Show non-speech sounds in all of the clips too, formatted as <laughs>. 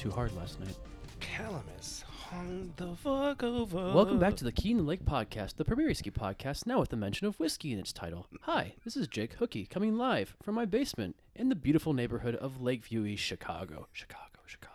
too hard last night. Callum's hung the fuck over. Welcome back to the the Lake podcast, the premier whiskey podcast, now with the mention of whiskey in its title. Hi, this is Jake Hookie, coming live from my basement in the beautiful neighborhood of Lakeview East, Chicago. Chicago, Chicago.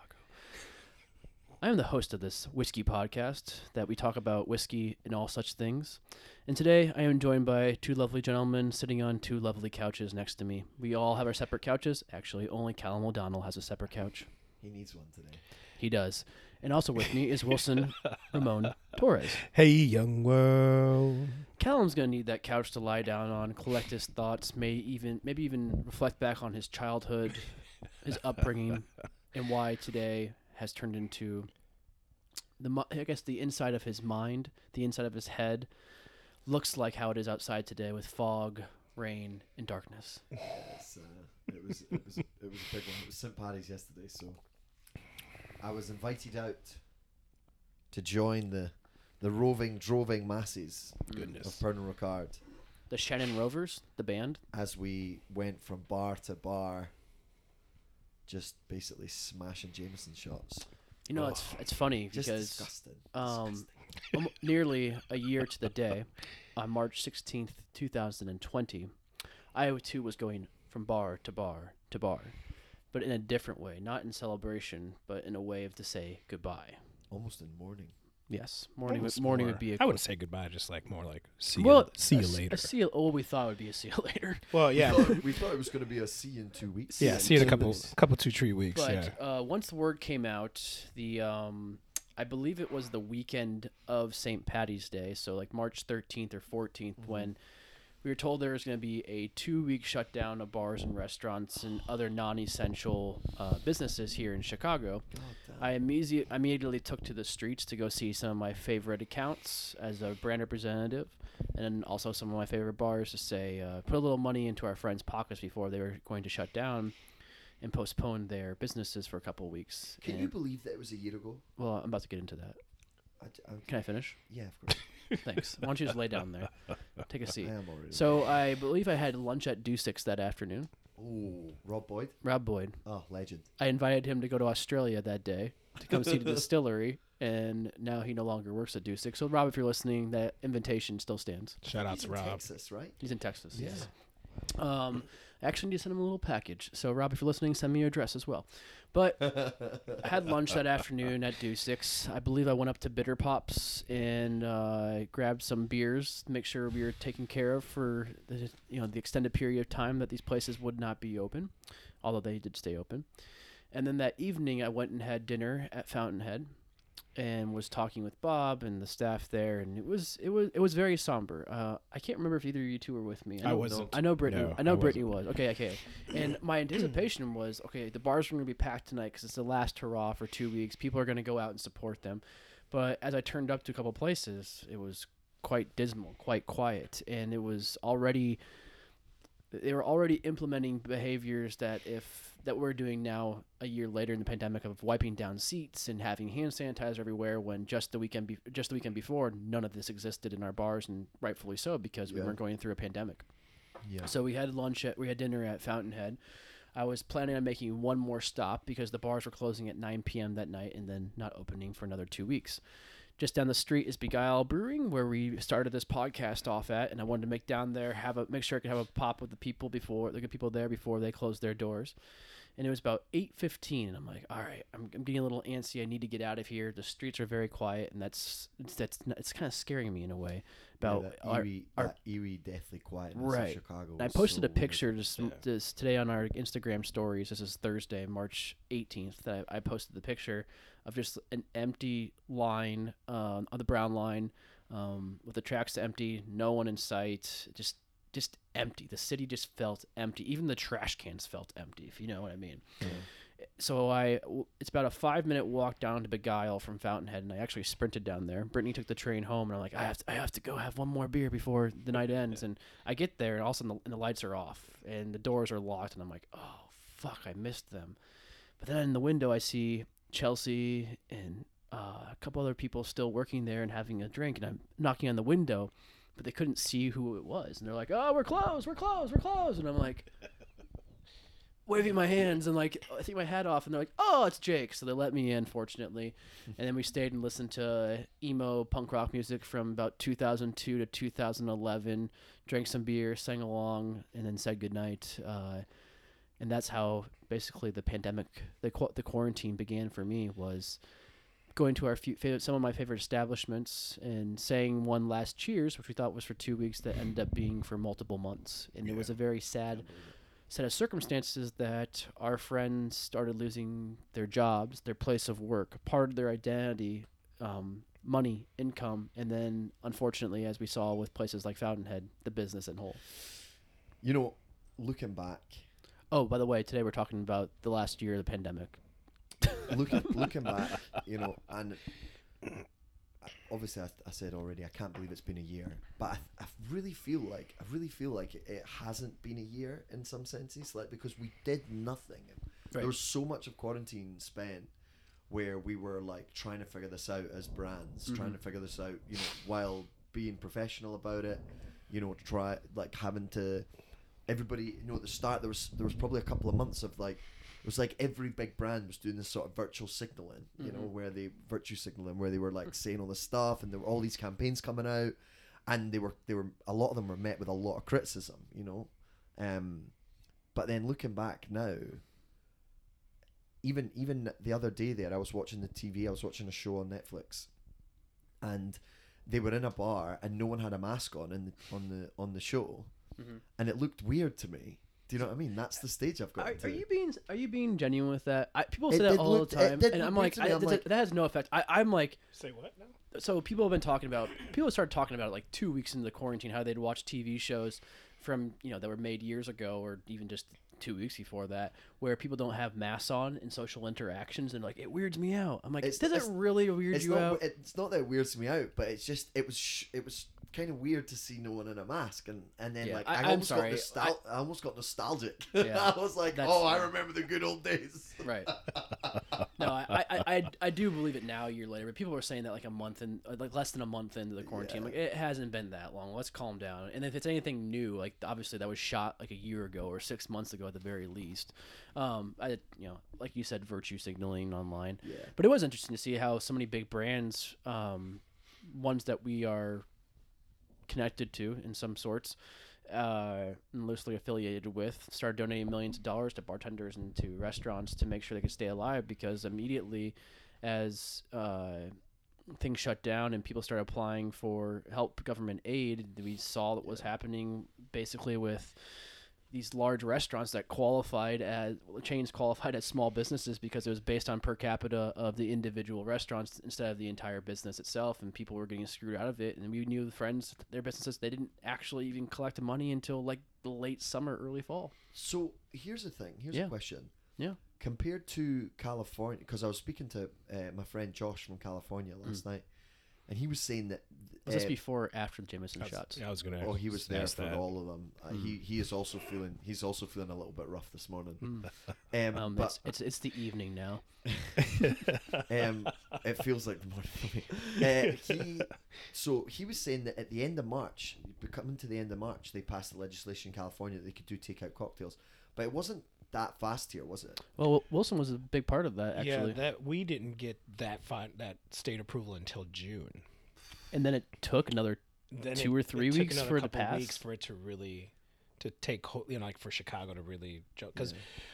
I am the host of this whiskey podcast that we talk about whiskey and all such things. And today I am joined by two lovely gentlemen sitting on two lovely couches next to me. We all have our separate couches. Actually, only Callum O'Donnell has a separate couch. He needs one today. He does. And also with me is Wilson <laughs> Ramon Torres. Hey, young world. Callum's gonna need that couch to lie down on, collect his thoughts, may even maybe even reflect back on his childhood, his upbringing, <laughs> and why today has turned into the I guess the inside of his mind, the inside of his head, looks like how it is outside today with fog, rain, and darkness. It's, uh, it was it was it was a big one. It was St Paddy's yesterday, so I was invited out to join the the roving droving masses of Goodness. Pernod Ricard The Shannon Rovers, the band. as we went from bar to bar, just basically smashing Jameson shots. You know, it's it's funny Just because disgusting. um, Disgusting. <laughs> nearly a year to the day, on March 16th, 2020, I too was going from bar to bar to bar, but in a different way, not in celebration, but in a way of to say goodbye. almost in mourning. Yes, morning. Would, morning more- would be a I wouldn't say goodbye, just like more like see well, you, see a you later. A see you, oh, we thought would be a see you <laughs> later. well, yeah, We thought, we thought it was going to be a see in two weeks. yeah. See in a couple, weeks. couple two, three weeks. But yeah. uh, once the word came out, the um, I believe it was the weekend of St. Patty's Day, so like March 13th or 14th, Mm-hmm. when we were told there was going to be a two-week shutdown of bars and restaurants and other non-essential uh, businesses here in Chicago. I immediately immediately took to the streets to go see some of my favorite accounts as a brand representative, and then also some of my favorite bars to say uh, put a little money into our friends' pockets before they were going to shut down and postpone their businesses for a couple of weeks. Can And- you believe that it was a year ago? well, I'm about to get into that. I, I, Can I finish? yeah, of course. Thanks. Why don't you just lay down there? Take a seat. am already. So I believe I had lunch at Dusek's that afternoon. oh, Rob Boyd. Rob Boyd. Oh, legend. I invited him to go to Australia that day to come see the <laughs> distillery, and now he no longer works at Dusek's. So Rob, if you're listening, that invitation still stands. Shout out He's to in Rob. Texas, right? He's in Texas. Yeah. Yes. Um, Actually need to send him a little package. So Rob, if you're listening, send me your address as well. But I had lunch that afternoon at Dusek's. I believe I went up to Bitter Pops and uh, grabbed some beers to make sure we were taken care of for the you know the extended period of time that these places would not be open, although they did stay open. And then that evening, I went and had dinner at Fountainhead, and was talking with Bob and the staff there, and it was it was it was very somber. Uh, I can't remember if either of you two were with me. I know- wasn't. I know Brittany. No, I know I Brittany was. Okay, okay. And <clears throat> my anticipation was okay. The bars are going to be packed tonight because it's the last hurrah for two weeks. People are going to go out and support them. But as I turned up to a couple places, it was quite dismal, quite quiet, and it was already. They were already implementing behaviors that if that we're doing now a year later in the pandemic of wiping down seats and having hand sanitizer everywhere when just the weekend be- just the weekend before none of this existed in our bars and rightfully so because we Yeah. weren't going through a pandemic. Yeah. So we had lunch at we had dinner at Fountainhead. I was planning on making one more stop because the bars were closing at 9 p.m. that night and then not opening for another two weeks. Just down the street is Begyle Brewing, where we started this podcast off at, and I wanted to make down there have a make sure I could have a pop with the people before the good people there before they closed their doors. And it was about 8:15, and I'm like, all right, I'm, I'm getting a little antsy. I need to get out of here. The streets are very quiet, and that's it's, that's it's kind of scaring me in a way about yeah, that our- eerie, our- that eerie, deathly quietness Right. of Chicago. and I posted so a picture just Yeah. this today on our Instagram stories. This is Thursday, March 18th. That I, I posted the picture of just an empty line um, on the brown line um, with the tracks empty, no one in sight, just just empty. The city just felt empty. Even the trash cans felt empty, if you know what I mean. So I, it's about a five minute walk down to Begyle from Fountainhead, and I actually sprinted down there. Brittany took the train home, and I'm like, I have to, I have to go have one more beer before the night <laughs> ends. And I get there, and all of a sudden the, and the lights are off, and the doors are locked, and I'm like, oh fuck, I missed them. But then in the window, I see Chelsea and uh, a couple other people still working there and having a drink, and I'm knocking on the window, but they couldn't see who it was, and they're like, "Oh, we're closed, we're closed, we're closed," and I'm like, <laughs> waving my hands and like I take my hat off, and they're like, "Oh, it's Jake." So they let me in, fortunately, <laughs> and then we stayed and listened to emo punk rock music from about 2002 to 2011. Drank some beer, sang along, and then said goodnight. Uh, and that's how basically the pandemic, the qu- the quarantine began for me. Was going to our few, favorite, some of my favorite establishments and saying one last cheers, which we thought was for two weeks, that ended up being for multiple months, and it was a very sad set of circumstances that our friends started losing their jobs, their place of work, part of their identity, um, money, income, and then unfortunately, as we saw with places like Fountainhead, the business in whole. You know, looking back, Oh, by the way, today we're talking about the last year of the pandemic. looking looking back, you know, and obviously I, I said already, I can't believe it's been a year, but I, I really feel like I really feel like it, it hasn't been a year in some senses, like because we did nothing. There was so much of quarantine spent where we were like trying to figure this out as brands, trying mm-hmm. to figure this out, you know, while being professional about it, you know, to try like having to everybody you know at the start there was there was probably a couple of months of like it was like every big brand was doing this sort of virtual signaling, you know, where they virtue signaling, where they were like saying all this stuff, and there were all these campaigns coming out, and they were they were a lot of them were met with a lot of criticism, you know, um, but then looking back now, even even the other day there, I was watching the TV, I was watching a show on Netflix, and they were in a bar and no one had a mask on in the, on the on the show, Mm-hmm. and it looked weird to me. Do you know what I mean? That's the stage I've got. Are, to. are you being are you being genuine with that? I, people It say that did all look- the it time, and I'm like, me. I, I'm that- like- that has no effect. I, I'm like, Say what now? so people have been talking about people started talking about it like two weeks into the quarantine how they'd watch TV shows from you know that were made years ago or even just two weeks before that where people don't have masks on in social interactions and like it weirds me out. I'm like, It's- does it's- it really weird you not. out? It's not that it weirds me out, but it's just it was sh- it was kind of weird to see no one in a mask, and and then Yeah, like I- I, I'm almost sorry. got nostal- I, almost got nostalgic. <laughs> Yeah, I was like, oh, I remember the good old days. Right. <laughs> No, I, I, I, I do believe it now, a year later. But people were saying that like a month in, like less than a month into the quarantine. Yeah. Like it hasn't been that long. Let's calm down. And if it's anything new, like obviously that was shot like a year ago or six months ago at the very least. Um, I, you know, like you said, virtue signaling online. Yeah. But it was interesting to see how so many big brands, um, ones that we are connected to in some sorts, uh, and loosely affiliated with, started donating millions of dollars to bartenders and to restaurants to make sure they could stay alive. Because immediately, as uh, things shut down and people started applying for help government aid, we saw what was happening basically with these large restaurants that qualified as chains qualified as small businesses because it was based on per capita of the individual restaurants instead of the entire business itself and people were getting screwed out of it and we knew the friends their businesses they didn't actually even collect money until like the late summer early fall So here's the thing. Here's Yeah. a question. Yeah. Compared to California, because I was speaking to uh, my friend Josh from California last night, and he was saying that. was this uh, before or after the Jameson shots Yeah, I was gonna. Oh, he was there for that. all of them. Uh, He he is also feeling he's also feeling a little bit rough this morning. Mm. <laughs> Um, um, but it's, it's it's the evening now <laughs> um, it feels like the morning for me. Uh, he, so he was saying that at the end of March, coming to the end of March, they passed the legislation in California that they could do takeout cocktails, but it wasn't that fast here, was it? well wilson was a big part of that actually Yeah, that we didn't get that fine, that state approval until June. and then it took another Then Two or three took weeks another for it to pass? Weeks for it to really to take hold, you know, like for Chicago to really because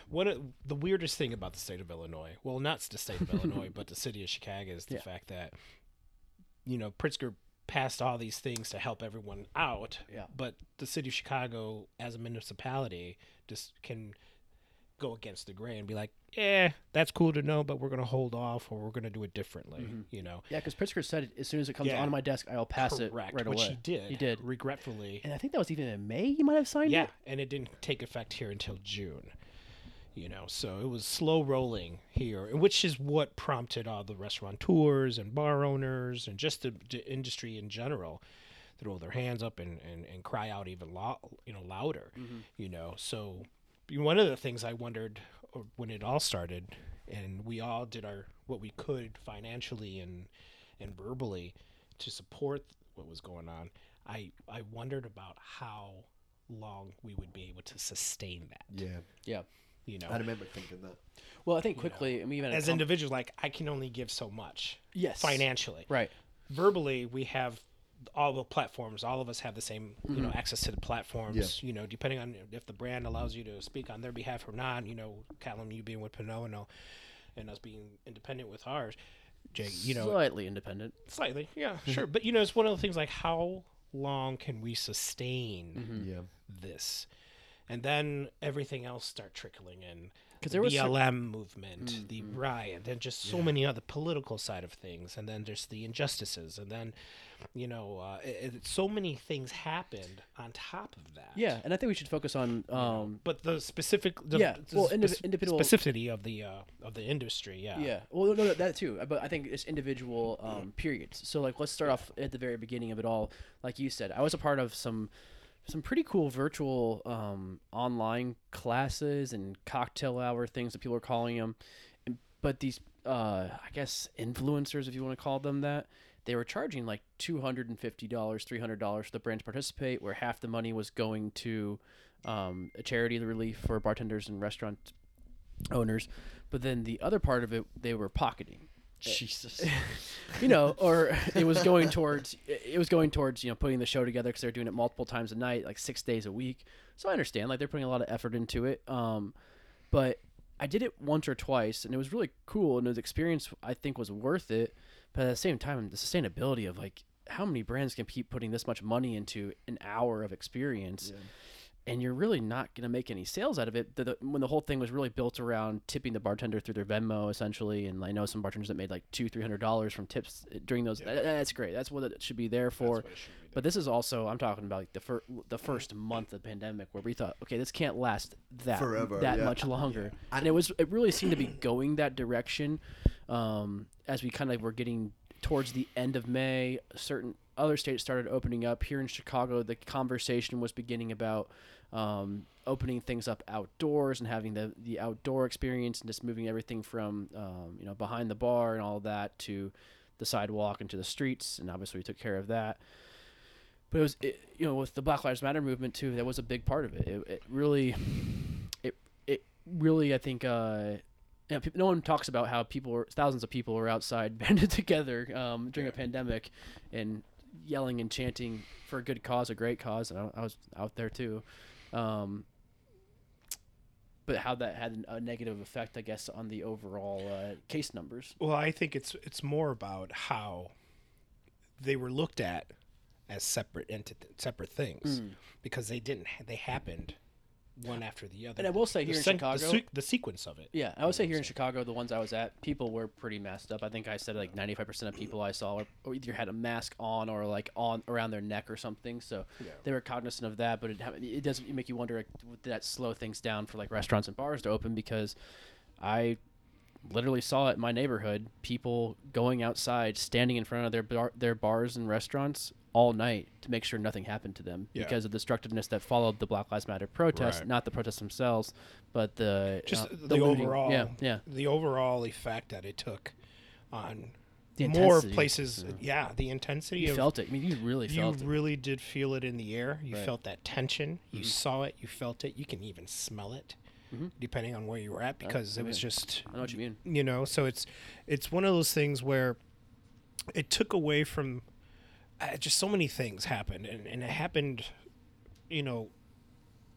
one of the weirdest thing about the state of Illinois, well, not the state of <laughs> Illinois, but the city of Chicago is the Yeah. fact that you know Pritzker passed all these things to help everyone out, Yeah. but the city of Chicago as a municipality just can go against the grain and be like, "Eh, that's cool to know, but we're going to hold off or we're going to do it differently," you know. yeah because pritzker said as soon as it comes Yeah. onto my desk i'll pass it Correct, right which away he did. he did regretfully. and i think that was even in may You might have signed Yeah, it Yeah, and it didn't take effect here until June. You know, so it was slow rolling here, which is what prompted all the restaurateurs and bar owners and just the, the industry in general to throw their hands up and, and, and cry out even lo- you know louder. You know, so one of the things I wondered uh, when it all started, and we all did our what we could financially and and verbally to support what was going on. I I wondered about how long we would be able to sustain that. Yeah. yeah You know, I remember thinking that. Well, I think quickly, I mean, even as com- individuals, like I can only give so much yes, financially. right? verbally we have all the platforms all of us have the same you know access to the platforms you know depending on if the brand allows you to speak on their behalf or not you know Callum you being with Pernod and us being independent with ours Jay you know. Slightly independent. slightly yeah sure. But you know it's one of the things like how long can we sustain Mm-hmm. Yeah. this? And then everything else start trickling in 'Cause the there was BLM movement, Mm, the riot, and just so many other political side of things, and then there's the injustices, and then, you know, uh, it, it- so many things happened on top of that. Yeah, and I think we should focus on um, But the specific, the, Yeah, the well, indiv- individual- specificity of the uh, of the industry, yeah, Yeah, well, no, no, that too. But I think it's individual um, periods. So, like, let's start off at the very beginning of it all. Like you said, I was a part of some some pretty cool virtual um, online classes and cocktail hour things that people are calling them. But these, uh, I guess, influencers, if you want to call them that, they were charging like two hundred and fifty dollars, three hundred dollars for the brand to participate, where half the money was going to um, a charity relief for bartenders and restaurant owners, but then the other part of it they were pocketing. Jesus. <laughs> You know, or it was going towards it was going towards you know putting the show together because they're doing it multiple times a night, like six days a week. So I understand, like they're putting a lot of effort into it. Um, but I did it once or twice, and it was really cool, and the experience I think was worth it. But at the same time, the sustainability of like how many brands can keep putting this much money into an hour of experience and you're really not going to make any sales out of it. The, the, when the whole thing was really built around tipping the bartender through their Venmo, essentially, and I know some bartenders that made like two, three hundred dollars from tips uh, during those. that- that's great. That's what it should be there for. what it should be But this is also I'm talking about like the fir- the first month of the pandemic where we thought, okay, this can't last that Forever, that yeah. much longer, yeah. and it was it really seemed to be going that direction um, as we kind of were getting towards the end of May. Certain other states started opening up. Here in Chicago, the conversation was beginning about um, opening things up outdoors and having the the outdoor experience and just moving everything from um, you know behind the bar and all that to the sidewalk and to the streets. And obviously, we took care of that but it was it, you know with the Black Lives Matter movement too. That was a big part of it. It, it really, it it really I think. Uh, you know, no one talks about how people, were, thousands of people, were outside <laughs> banded together um, during a pandemic, and yelling and chanting for a good cause, a great cause. And I, I was out there too, um, but how that had a negative effect, I guess, on the overall uh, case numbers. Well, I think it's it's more about how they were looked at as separate entity, separate things because they didn't they happened one after the other. And I will say the here in sen- Chicago, the, se- the sequence of it. Yeah, I would say here in Chicago, the ones I was at, people were pretty masked up. I think I said like 95% of people I saw or either had a mask on or like on around their neck or something. So they were cognizant of that. But it, it does make you wonder, like, would that slow things down for like restaurants and bars to open? Because I literally saw it in my neighborhood people going outside, standing in front of their bar, their bars and restaurants all night to make sure nothing happened to them Yeah. because of the destructiveness that followed the Black Lives Matter protests, Right. not the protests themselves, but the Just uh, the, looting. overall, yeah, yeah. the overall effect that it took on The more places. Yeah, the intensity You of felt it. I mean, you really you it. really did feel it in the air. You Right. felt that tension. You Mm-hmm. saw it. You felt it. You can even smell it, depending on where you were at, because it was yeah. just I know what you mean. you know. So it's it's one of those things where it took away from uh, just so many things happened, and, and it happened, you know,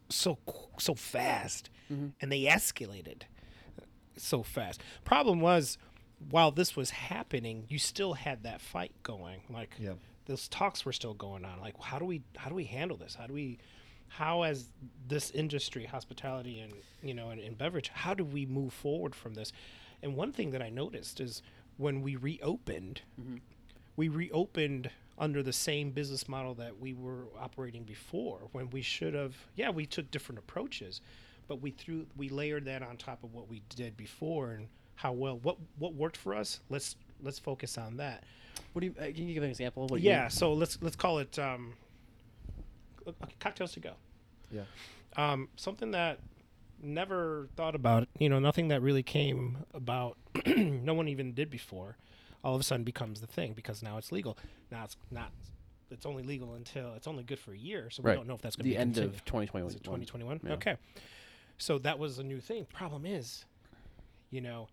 so so fast, and they escalated so fast. Problem was, while this was happening, you still had that fight going. Like Yeah. those talks were still going on. Like how do we how do we handle this? How do we how as this industry, hospitality and you know and, and beverage, how do we move forward from this? And one thing that I noticed is when we reopened, we reopened under the same business model that we were operating before when we should have yeah we took different approaches but we threw we layered that on top of what we did before and how well what what worked for us let's let's focus on that What do you? Uh, can you give an example? What yeah so let's let's call it um cocktails to go Yeah. um something that never thought about you know nothing that really came about <clears throat> no one even did before all of a sudden becomes the thing because now it's legal now it's not it's only legal until it's only good for a year so we don't know if that's going to be the end continued. of 2021. 2021? Yeah. Okay. So that was a new thing. Problem is, you know,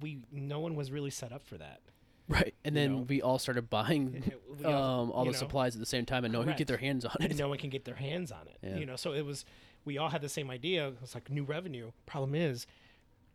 we no one was really set up for that. Right. And then know? we all started buying We all- um, all the know, supplies at the same time and no one could get their hands on it. and no one can get their hands on it. Yeah. You know, so it was we all had the same idea. It's like new revenue. Problem is,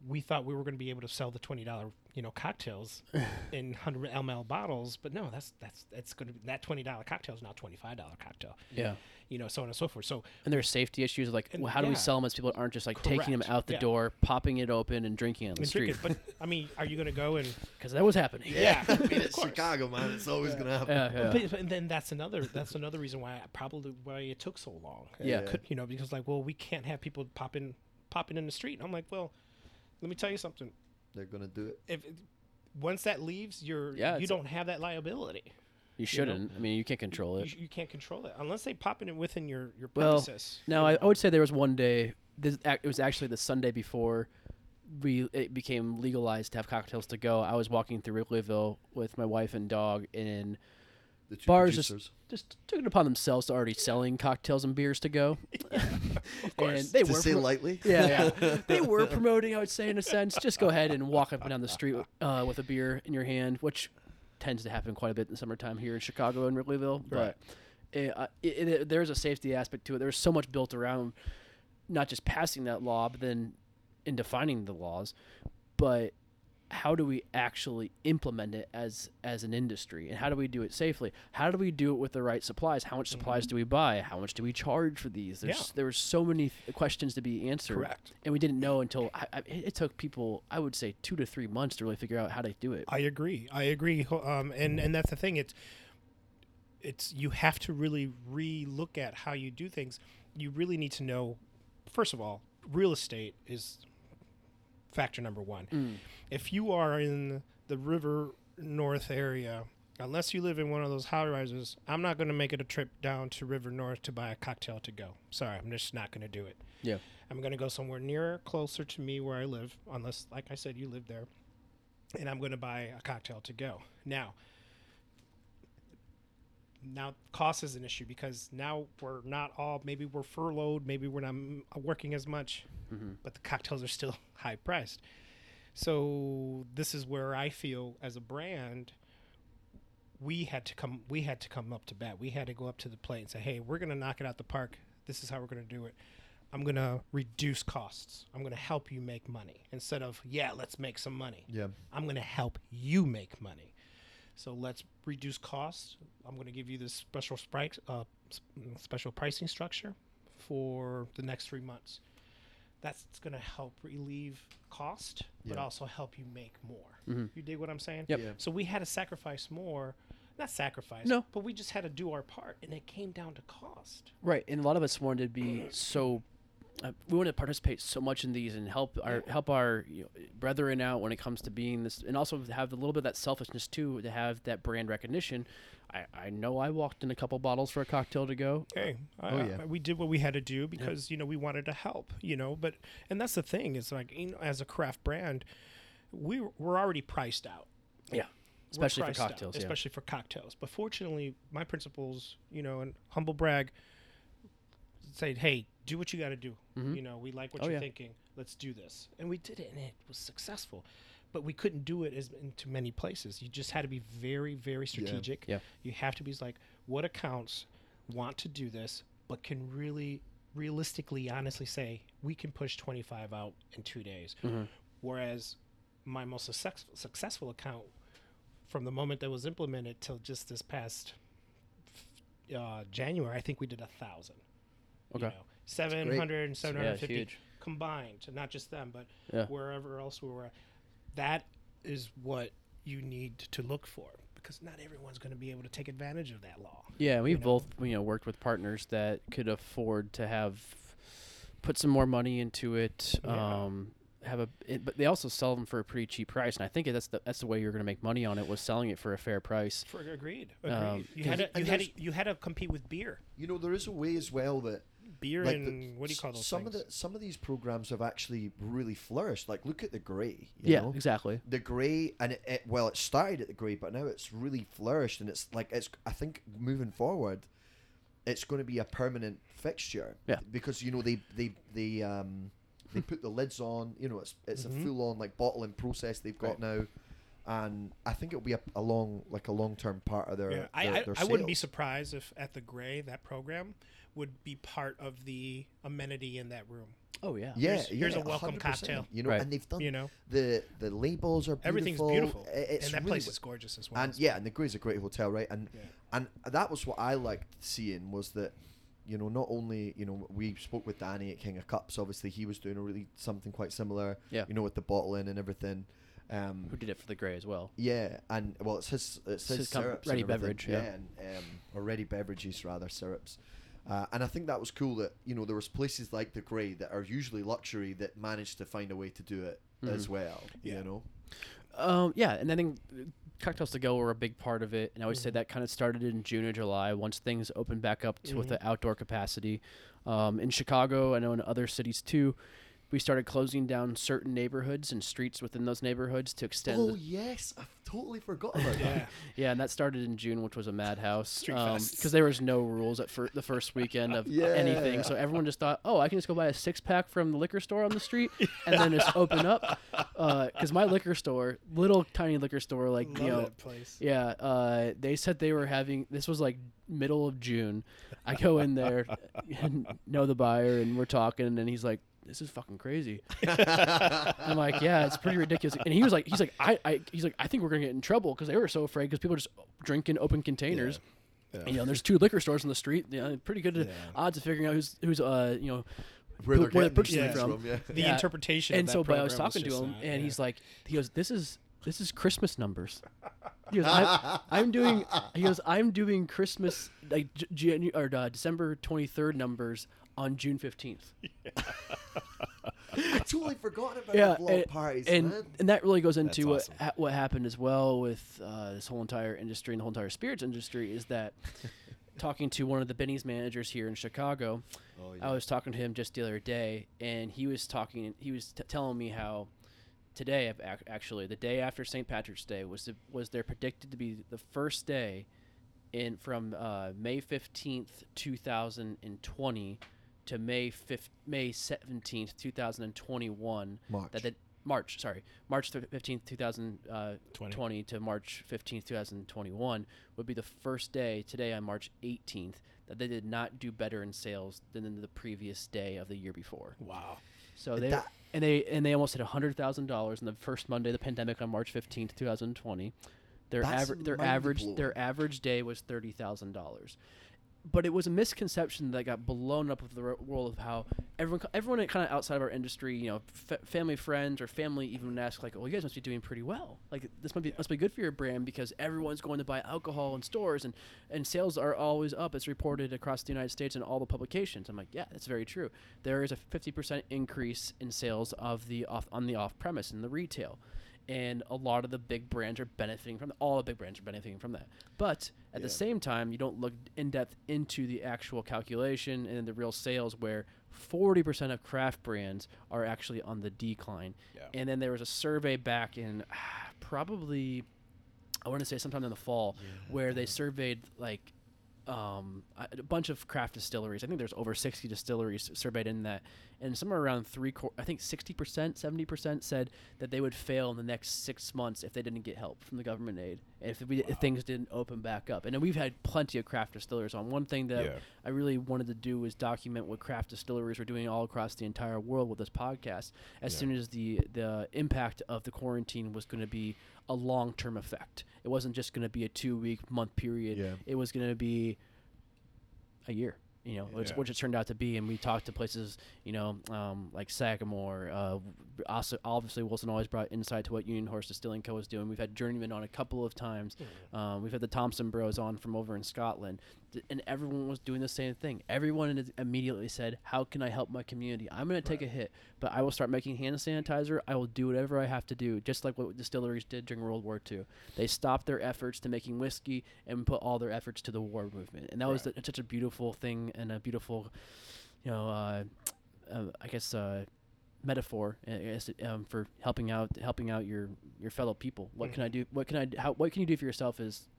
we thought we were going to be able to sell the twenty dollar you know cocktails <sighs> in hundred ml bottles, but no, that's that's that's going to be that twenty dollar cocktail is now twenty five dollar cocktail. Yeah. You know, so on and so forth. So And there's safety issues like And- well, how do we sell them as people aren't just like taking them out the Yeah. door, popping it open and drinking on the and street drink it. But I mean, are you going to go and <laughs> because that was happening. Yeah, <laughs> I mean, of it's. Chicago, man. It's always gonna happen. Yeah, yeah. But, but- and then that's another that's another reason why I, probably why it took so long. Yeah. Could, you know, because like, well, we can't have people popping popping in the street. and I'm like, well, let me tell you something. They're gonna do it. If once that leaves, you're Yeah, you don't have that liability. You shouldn't. I mean, you can't control it. sh- you can't control it unless they pop it within your your Well, premises. Now, you I. I would say there was one day. This it was actually the Sunday before we it became legalized to have cocktails to go. I was walking through Louisville with my wife and dog, and The two Bars just- just took it upon themselves to already selling cocktails and beers to go. <laughs> <laughs> of course. And they to were say pro- lightly. <laughs> yeah, yeah. <laughs> they were promoting. I would say in a sense, just go ahead and walk up and down the street uh, with a beer in your hand, which tends to happen quite a bit in the summertime here in Chicago and Louisville. But it, uh, it, it, there's a safety aspect to it. There's so much built around not just passing that law, but then in defining the laws, but how do we actually implement it as as an industry and how do we do it safely how do we do it with the right supplies how much supplies do we buy how much do we charge for these there's Yeah. there were so many th- questions to be answered Correct. and we didn't know until I, I, it it took people i would say two to three months to really figure out how to do it I agree. I agree. Um, and and that's the thing. It's it's you have to really re-look at how you do things. You really need to know. First of all, real estate is factor number one. Mm. If you are in the River North area, unless you live in one of those high rises, I'm not going to make it a trip down to River North to buy a cocktail to go. Sorry, I'm just not going to do it. yeah I'm going to go somewhere nearer, closer to me where I live, unless, like I said, you live there. And I'm going to buy a cocktail to go. Now, now cost is an issue because now we're not all, maybe we're furloughed, maybe we're not working as much, Mhm. but the cocktails are still <laughs> high priced. So this is where I feel as a brand, we had to come, we had to come up to bat. We had to go up to the plate and say, hey, we're going to knock it out the park. This is how we're going to do it. I'm going to reduce costs. I'm going to help you make money instead of, yeah, let's make some money. Yeah. I'm going to help you make money. So let's reduce costs. I'm going to give you this special price, uh, special pricing structure for the next three months. That's going to help relieve cost, but Yeah. also help you make more. Mhm. You dig what I'm saying? Yep. Yeah. So we had to sacrifice more, not sacrifice, No. but we just had to do our part, and it came down to cost. right and a lot of us wanted to be so uh, we want to participate so much in these and help our help our you know, brethren out when it comes to being this, and also have a little bit of that selfishness too to have that brand recognition. I, I know I walked in a couple bottles for a cocktail to go. Hey, I, Oh, yeah. I- we did what we had to do because you know we wanted to help. You know, but and that's the thing is like you know, as a craft brand, we we're already priced out. Yeah, especially for priced out, cocktails. yeah. especially for cocktails. But fortunately, my principles, you know, and humble brag, say, hey, do what you got to do. Mhm. You know, we like what Oh, you're yeah. thinking. Let's do this, and we did it, and it was successful. But we couldn't do it as into many places. You just had to be very, very strategic. Yeah. You have to be like, what accounts want to do this, but can really, realistically, honestly say we can push 25 out in two days. Mhm. Whereas my most success, successful account, from the moment that was implemented till just this past uh, January, I think we did a thousand. Okay. You know, 700 and 750 huge. combined, not just them, but Yeah. wherever else we were. That is what you need to look for because not everyone's going to be able to take advantage of that law. Yeah, we've know? both you know worked with partners that could afford to have put some more money into it. Yeah. Um, have a, it, but they also sell them for a pretty cheap price, and I think that's the that's the way you're going to make money on it was selling it for a fair price. For agreed, agreed. Um, you had to, you had to, you had to compete with beer, You know, there is a way as well that beer like the- and what do you call those some things? of the some of these programs have actually really flourished. Like look at the Gray. You Yeah, know? exactly. the gray and it, it well it started at the gray but now it's really flourished and it's like it's i think moving forward it's going to be a permanent fixture. Yeah. Because you know they they they um they put the lids on. You know it's it's Mhm. a full on like bottling process they've got Right. now, and I think it'll be a, a long like a long term part of their. Yeah, I, their, I, their I wouldn't be surprised if at the Gray that program would be part of the amenity in that room. Oh yeah. Yeah, Here's- here's a welcome 100%, cocktail. You know, Right. and they've done You know, the the labels are beautiful. everything's beautiful, It's and that really place w- is gorgeous as well. and yeah, and the Gray's a great hotel, right? And Yeah. and that was what I liked seeing was that, you know, not only you know we spoke with Danny at King of Cups. Obviously, he was doing a really something quite similar. Yeah. You know, with the bottling and everything. Um, Who did it for the Gray as well? yeah, and well, it's his it's his, his com- syrups ready and everything. beverage, yeah. and um, or ready beverages rather syrups. Uh, and I think that was cool that you know there was places like the Gray that are usually luxury that managed to find a way to do it as Mhm. well. Yeah. You know, Um, yeah, and I think uh, cocktails to go were a big part of it, and I would say Mhm. that kind of started in June or July once things opened back up to with Mhm. the outdoor capacity. Um, in Chicago, I know in other cities too, we started closing down certain neighborhoods and streets within those neighborhoods to extend. oh the- yes, I've totally forgot about yeah, that. <laughs> yeah, and that started in June, which was a madhouse because fests. there was no rules at fir- the first weekend of anything. So everyone just thought, oh, I can just go buy a six pack from the liquor store on the street <laughs> and then just open up. Because my liquor store, little tiny liquor store, like love you know, that place. yeah, uh, they said they were having. This was like middle of June. I go in there <laughs> and know the buyer, and we're talking, and he's like, "This is fucking crazy." <laughs> I'm like, "Yeah, it's pretty ridiculous." And he was like, "He's like, I, I he's like, I think we're gonna get in trouble because they were so afraid because people are just drinking open containers." Yeah. You know, there's two liquor stores on the street. You know, pretty good Yeah. odds of figuring out who's who's uh you know Where they're Where they're purchasing things from. yeah. The Yeah. interpretation. and of so but I was program talking to him, not- and yeah. he's like, he goes, "This is this is Christmas numbers." He goes, I'm, <laughs> I'm doing. He goes, I'm doing Christmas like January or uh, December 23rd numbers on June 15th. <laughs> I totally forgot about Yeah, the block and- parties, and man. and that really goes into what awesome. ha- what happened as well with uh, this whole entire industry and the whole entire spirits industry is that <laughs> talking to one of the Binny's managers here in Chicago, Oh, I was talking to him just the other day, and he was talking. He was t- telling me how today, ac- ac- actually, the day after St. Patrick's Day was the, was there predicted to be the first day in from uh, May fifteenth, two thousand and twenty, to May fifth, May seventeenth, two thousand and twenty one. March. That the March, sorry, March fifteenth, two thousand uh, Twenty. twenty to March fifteenth, two thousand twenty one would be the first day today on March eighteenth that they did not do better in sales than in the previous day of the year before. Wow. So they That- and they and they almost hit hundred thousand dollars in the first Monday of the pandemic on March fifteenth, two thousand twenty. Their That's average their average mind-blowing. their average day was thirty thousand dollars. But it was a misconception that got blown up with the world of how everyone everyone kind of outside of our industry, you know, f- family friends or family even would ask like, "Oh, you guys must be doing pretty well. Like this must be must be good for your brand because everyone's going to buy alcohol in stores and and sales are always up. It's reported across the United States in all the publications." I'm like, "Yeah, that's very true. There is a 50% increase in sales of the off on the off premise in the retail." And a lot of the big brands are benefiting from all the big brands are benefiting from that. But at the same time, you don't look in depth into the actual calculation and the real sales where 40% of craft brands are actually on the decline. Yeah. And then there was a survey back in ah, <sighs> probably, I want to say sometime in the fall, where they surveyed like um, a bunch of craft distilleries. I think there's over 60 distilleries surveyed in that, and somewhere around three, quar- I think 60 percent, 70 percent said that they would fail in the next six months if they didn't get help from the government aid, and if, we, if things didn't open back up. And then we've had plenty of craft distilleries on. One thing that Yeah. I really wanted to do was document what craft distilleries were doing all across the entire world with this podcast. As Yeah. soon as the the impact of the quarantine was going to be a long term effect, it wasn't just going to be a two week month period. Yeah. It was going to be a year. You know, which, Yeah. which it turned out to be, and we talked to places, you know, um, like Sagamore. Uh, also, obviously, Wilson always brought insight to what Union Horse Distilling Co. is doing. We've had Journeyman on a couple of times. Um, we've had the Thompson Bros on from over in Scotland, and everyone was doing the same thing. Everyone immediately said, "How can I help my community? I'm going to take a hit, but I will start making hand sanitizer. I will do whatever I have to do, just like what distilleries did during World War II. They stopped their efforts to making whiskey and put all their efforts to the war movement, and that was the, such a beautiful thing and a beautiful, you know, uh, uh, I guess. Uh, metaphor guess, um, for helping out helping out your your fellow people what can i do what can I how what can you do for yourself is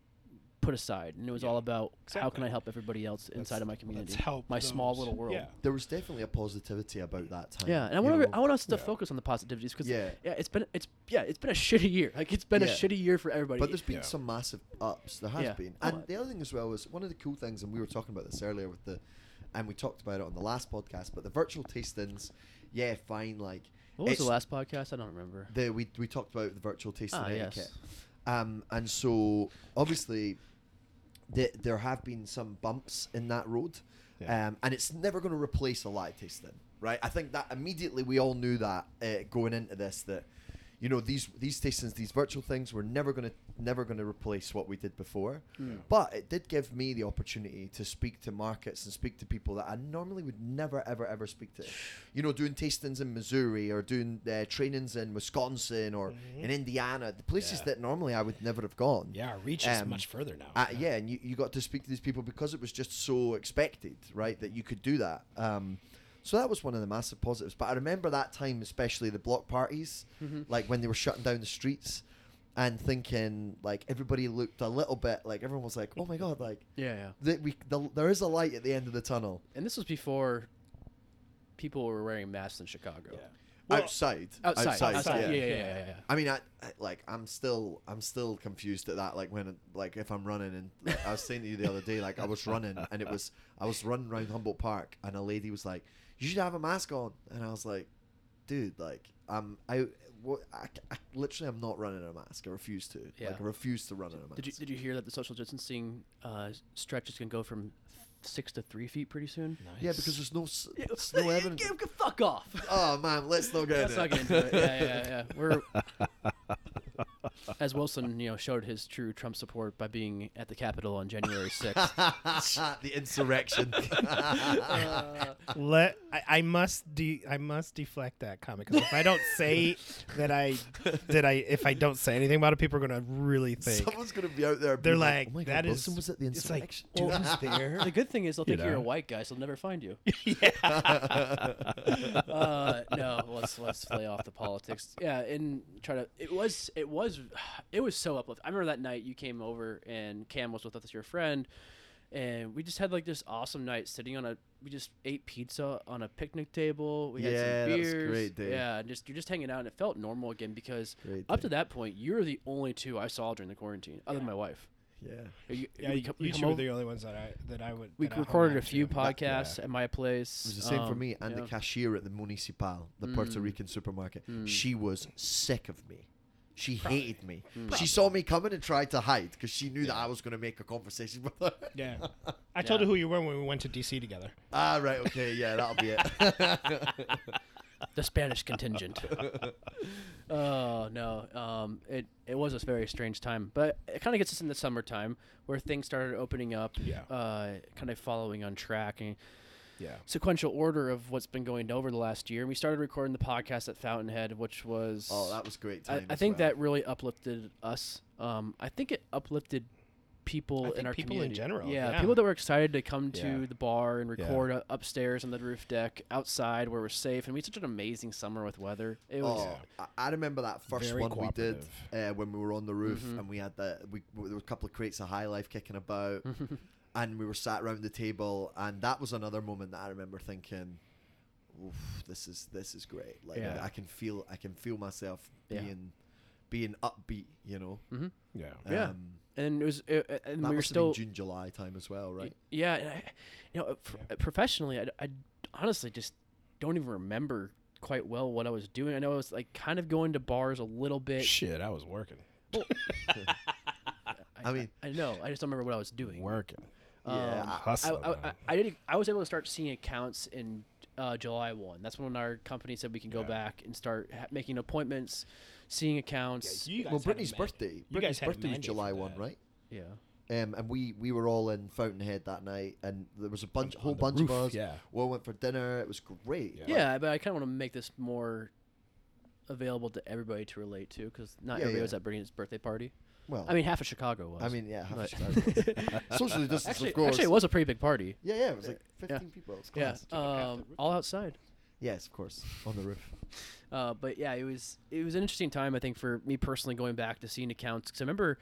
put aside, and it was all about how can I help everybody else inside of my community, Let's help my small little world. Yeah. There was definitely a positivity about that time. Yeah, and I want know. I want us to Yeah. focus on the positivities because Yeah. yeah. it's been it's yeah, it's been a shitty year. Like it's been a shitty year for everybody. But there's been Yeah. some massive ups. There has Yeah. been. Oh, And the other thing as well is one of the cool things, and we were talking about this earlier with the, and we talked about it on the last podcast. But the virtual tastings, yeah, fine. Like what was the last podcast? I don't remember. The we we talked about the virtual tasting Ah, etiquette. yes. Um, and so obviously, the, there have been some bumps in that road, Yeah. um, and it's never going to replace a live tasting, right? I think that immediately we all knew that uh, going into this that, you know, these these tastings, these virtual things, were never going to never going to replace what we did before. But it did give me the opportunity to speak to markets and speak to people that I normally would never ever ever speak to. You know, doing tastings in Missouri or doing uh, trainings in Wisconsin or in Indiana, the places Yeah. that normally I would never have gone. Yeah, our reach is Um, much further now. Uh, yeah, and you, you got to speak to these people because it was just so expected, right, that you could do that. Um, so that was one of the massive positives. But I remember that time, especially the block parties, mm-hmm. like when they were shutting down the streets, and thinking like everybody looked a little bit like everyone was like, "Oh my god!" Like Yeah, yeah. that we the, there is a light at the end of the tunnel And this was before people were wearing masks in Chicago. Yeah. Well, outside. Outside, outside, outside, yeah, yeah, yeah, yeah. yeah, yeah. I mean, I, I like I'm still I'm still confused at that. Like when like if I'm running and like, I was saying to you the other day, like I was running and it was I was running around Humboldt Park and a lady was like, "You should have a mask on," and I was like, "Dude, like I'm I." What, I, I literally I'm not running in a mask. I refuse to. Yeah. Like I refuse to run in a mask. Did you did you hear that the social distancing uh, stretch is gonna go from six to three feet pretty soon? Nice. Yeah, because there's no s- <laughs> there's no <laughs> evidence. G- g- Fuck off. Oh man, let's not get Let's into not it. get into it. Yeah, yeah, yeah. We're <laughs> as Wilson, you know, showed his true Trump support by being at the Capitol on January sixth. <laughs> the insurrection. <laughs> Let I, I must de I must deflect that comment because if I don't say <laughs> that I did I if I don't say anything about it, people are gonna really think. Someone's gonna be out there. They're being like, oh my that God, Wilson was at the it's like, insurrection. dude, there? the good thing is they'll You think you're a white guy, so they'll never find you. yeah. uh, no, let's let's lay off the politics. Yeah, and try to. It was it was it was so uplifting. I remember that night you came over and Cam was with us, your friend, and we just had like this awesome night sitting on a. We just ate pizza on a picnic table. We Yeah, had that some was a beers. great day. Yeah, and just you're just hanging out, and it felt normal again because Great up day. to that point you were the only two I saw during the quarantine, other than my wife. Yeah. You, Yeah, we you, we you two were the only ones that I that I would. we that I hung recorded a few to. podcasts Yeah. at my place. It was the same for um, me and the cashier at the Municipal, the Puerto Mm. Rican supermarket. Mm. She was sick of me. She Probably. hated me. Mm. She saw me coming and tried to hide because she knew that I was going to make a conversation with her. <laughs> Yeah, <laughs> I told Yeah. her who you were when we went to DC together. ah, right. Okay. Yeah, that'll be it. <laughs> the Spanish contingent. oh no, um, it it was a very strange time, but it kind of gets us in the summertime where things started opening up. Yeah. Uh, kind of following on track and Yeah. sequential order of what's been going over the last year. And we started recording the podcast at Fountainhead, which was oh, that was great I, time. I as think well. that really uplifted us. Um, I think it uplifted people I in think our people in general, Yeah, yeah. people that were excited to come to Yeah. the bar and record uh, upstairs on the roof deck, outside where we're safe, and we had such an amazing summer with weather. It was. Oh, I, I remember that first Very one we did uh, when we were on the roof Mhm. and we had the we there were a couple of crates of High Life kicking about <laughs> and we were sat around the table and that was another moment that I remember thinking, Oof, this is this is great. Like Yeah. I can feel I can feel myself Yeah. being being upbeat. You know. hmm Yeah. Yeah. Um, And it was, it, and that we were still. June July time as well, right? Yeah, and I, you know, f- professionally, I, I honestly just don't even remember quite well what I was doing. I know I was like kind of going to bars a little bit. Shit, I was working. <laughs> <laughs> I mean- I know. I just don't remember what I was doing. Working. Yeah, Um, I- I, I, I. I did. I was able to start seeing accounts in uh, July one. That's when our company said we can go Yeah. back and start ha- making appointments, seeing accounts. you guys well, Brittany's man- birthday. You Brittany's guys birthday was July one, right? Yeah. Um, and we we were all in Fountainhead that night, and there was a bunch, On- whole on bunch roof, of us. yeah. We all went for dinner. It was great. Yeah. Yeah, but I kind of want to make this more available to everybody to relate to because not Yeah, everybody yeah. was at Brittany's birthday party. Well, I mean, half of Chicago was. I mean, yeah, half But- a star. <laughs> Socially distanced, actually, of course. actually, it was a pretty big party. Yeah, yeah, it was like Yeah. 15 people. It was Yeah, class. um, all outside. yes, of course, on the roof. Uh, but yeah, it was it was an interesting time. I think for me personally, going back to seeing accounts because I remember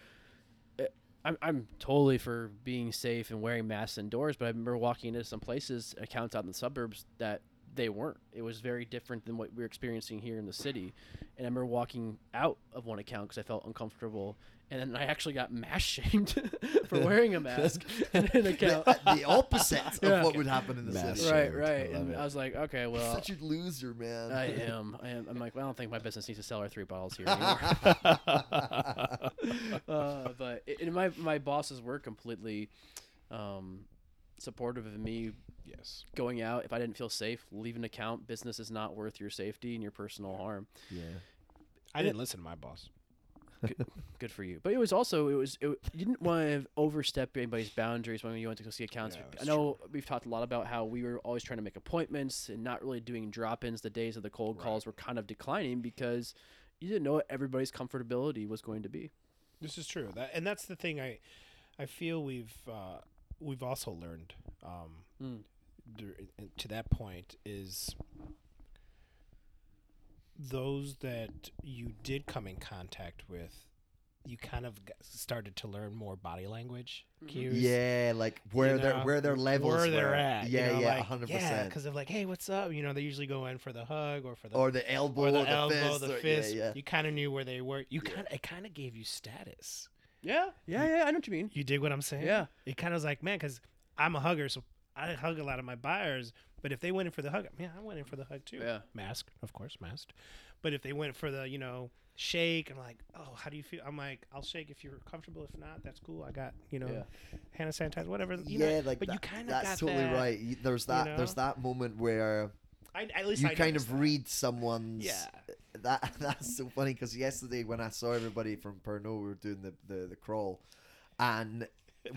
uh, I'm I'm totally for being safe and wearing masks indoors, but I remember walking into some places, accounts out in the suburbs that they weren't. It was very different than what we were experiencing here in the city. And I remember walking out of one account because I felt uncomfortable, and then I actually got mask shamed <laughs> for wearing a <laughs> mask <laughs> in an account. the, the opposite Yeah. of what would happen in the Mass city. right, shamed. right. I And it. I was like, okay, well, Such a loser, man. I am. I am. I'm like, well, I don't think my business needs to sell our three bottles here anymore. uh, but it, and my my bosses were completely um, supportive of me Yes. going out. If I didn't feel safe, leave an account. Business is not worth your safety and your personal harm. yeah. I didn't listen to my boss. Good for you. But it was also it was it, you didn't want to overstep anybody's boundaries when you went to go see accounts. Yeah, I know we've talked a lot about how we were always trying to make appointments and not really doing drop-ins. The days of the cold Right. calls were kind of declining because you didn't know what everybody's comfortability was going to be. This is true. That and that's the thing I I feel we've uh, we've also learned um, Mm. to that point is those that you did come in contact with you kind of started to learn more body language mm-hmm. cues Yeah, like where you their know, where their levels where they're were. at you Yeah, know, yeah, like, hundred yeah percent. because of like hey what's up you know they usually go in for the hug or for the Or the elbow, or the, or the elbow fist, the or- Yeah, yeah. you kind of knew where they were you Yeah. kind of it kind of gave you status Yeah, yeah, yeah. I know what you mean. You dig what I'm saying? Yeah. It kind of was like, man, because I'm a hugger, so I hug a lot of my buyers. But if they went in for the hug, man, I went in for the hug too. Yeah. Mask, of course, masked. But if they went for the, you know, shake, I'm like, oh, how do you feel? I'm like, I'll shake if you're comfortable. If not, that's cool. I got, you know, Yeah. hand sanitizer, whatever. You yeah, know, like but that, you kind of that's got totally that, right. You- There's that there's know? that moment where I, at least you I kind of that. read someone's. Yeah. That <laughs> that's so funny because yesterday when I saw everybody from Pernod, we were doing the the, the crawl, and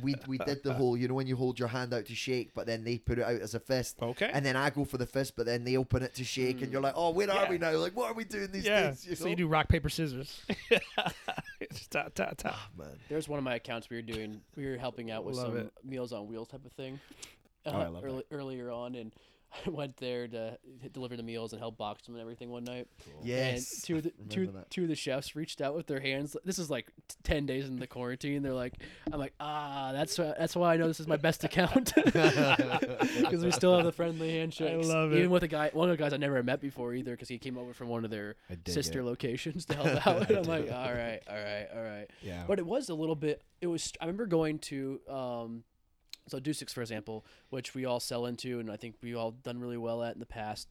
we we did the whole you know when you hold your hand out to shake, but then they put it out as a fist. Okay. And then I go for the fist, but then they open it to shake, and you're like, "Oh, where are Yeah. we now? Like, what are we doing these yeah. days?" You so know? you do rock paper scissors. ta, ta, ta. Ah, man. There's one of my accounts we were doing. We were helping out with Love some it. Meals on Wheels type of thing. Uh, Oh, I love early, earlier on, and I <laughs> went there to deliver the meals and help box them and everything one night. Yes, And two of the <laughs> two, that. two of the chefs reached out with their hands. This is like t- ten days in the quarantine. They're like, I'm like, ah, that's why, that's why I know this is my best account <laughs> because we still have the friendly handshakes. love it. Even with a guy, one of the guys I never met before either, because he came over from one of their sister it. locations to help out. and I'm like, all right, all right, all right. Yeah. But it was a little bit. It was. I remember going to. Um, so Dusek's, for example, which we all sell into, and I think we all done really well at in the past.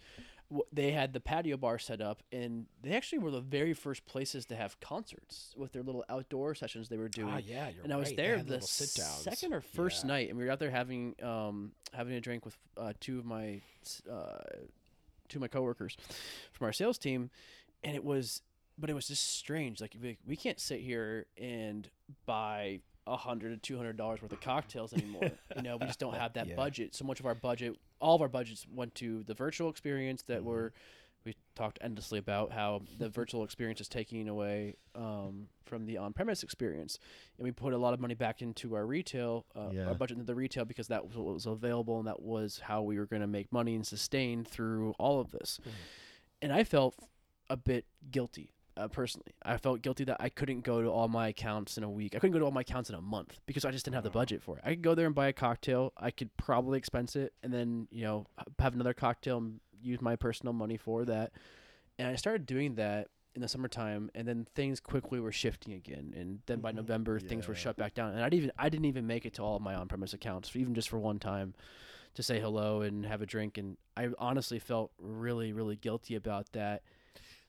They had the patio bar set up, and they actually were the very first places to have concerts with their little outdoor sessions they were doing. Ah, yeah, you're and I was right. There the second or first Yeah. night, and we were out there having um, having a drink with uh, two of my uh, two of my coworkers from our sales team, and it was, but it was just strange. Like we, we can't sit here and buy a hundred to two hundred dollars worth of cocktails anymore. you know, we just don't <laughs> have that Yeah. budget. So much of our budget, all of our budgets went to the virtual experience that Mm-hmm. were. We talked endlessly about how the virtual experience is taking away um, from the on-premise experience, and we put a lot of money back into our retail, uh, Yeah. our budget into the retail because that was what was available and that was how we were going to make money and sustain through all of this. And I felt a bit guilty uh, personally. I felt guilty that I couldn't go to all my accounts in a week. I couldn't go to all my accounts in a month because I just didn't have the budget for it. I could go there and buy a cocktail. I could probably expense it and then you know have another cocktail and use my personal money for that. And I started doing that in the summertime, and then things quickly were shifting again. And then by Mhm. November, things were shut back down. And I didn't even I didn't even make it to all of my on-premise accounts, even just for one time, to say hello and have a drink. And I honestly felt really really guilty about that.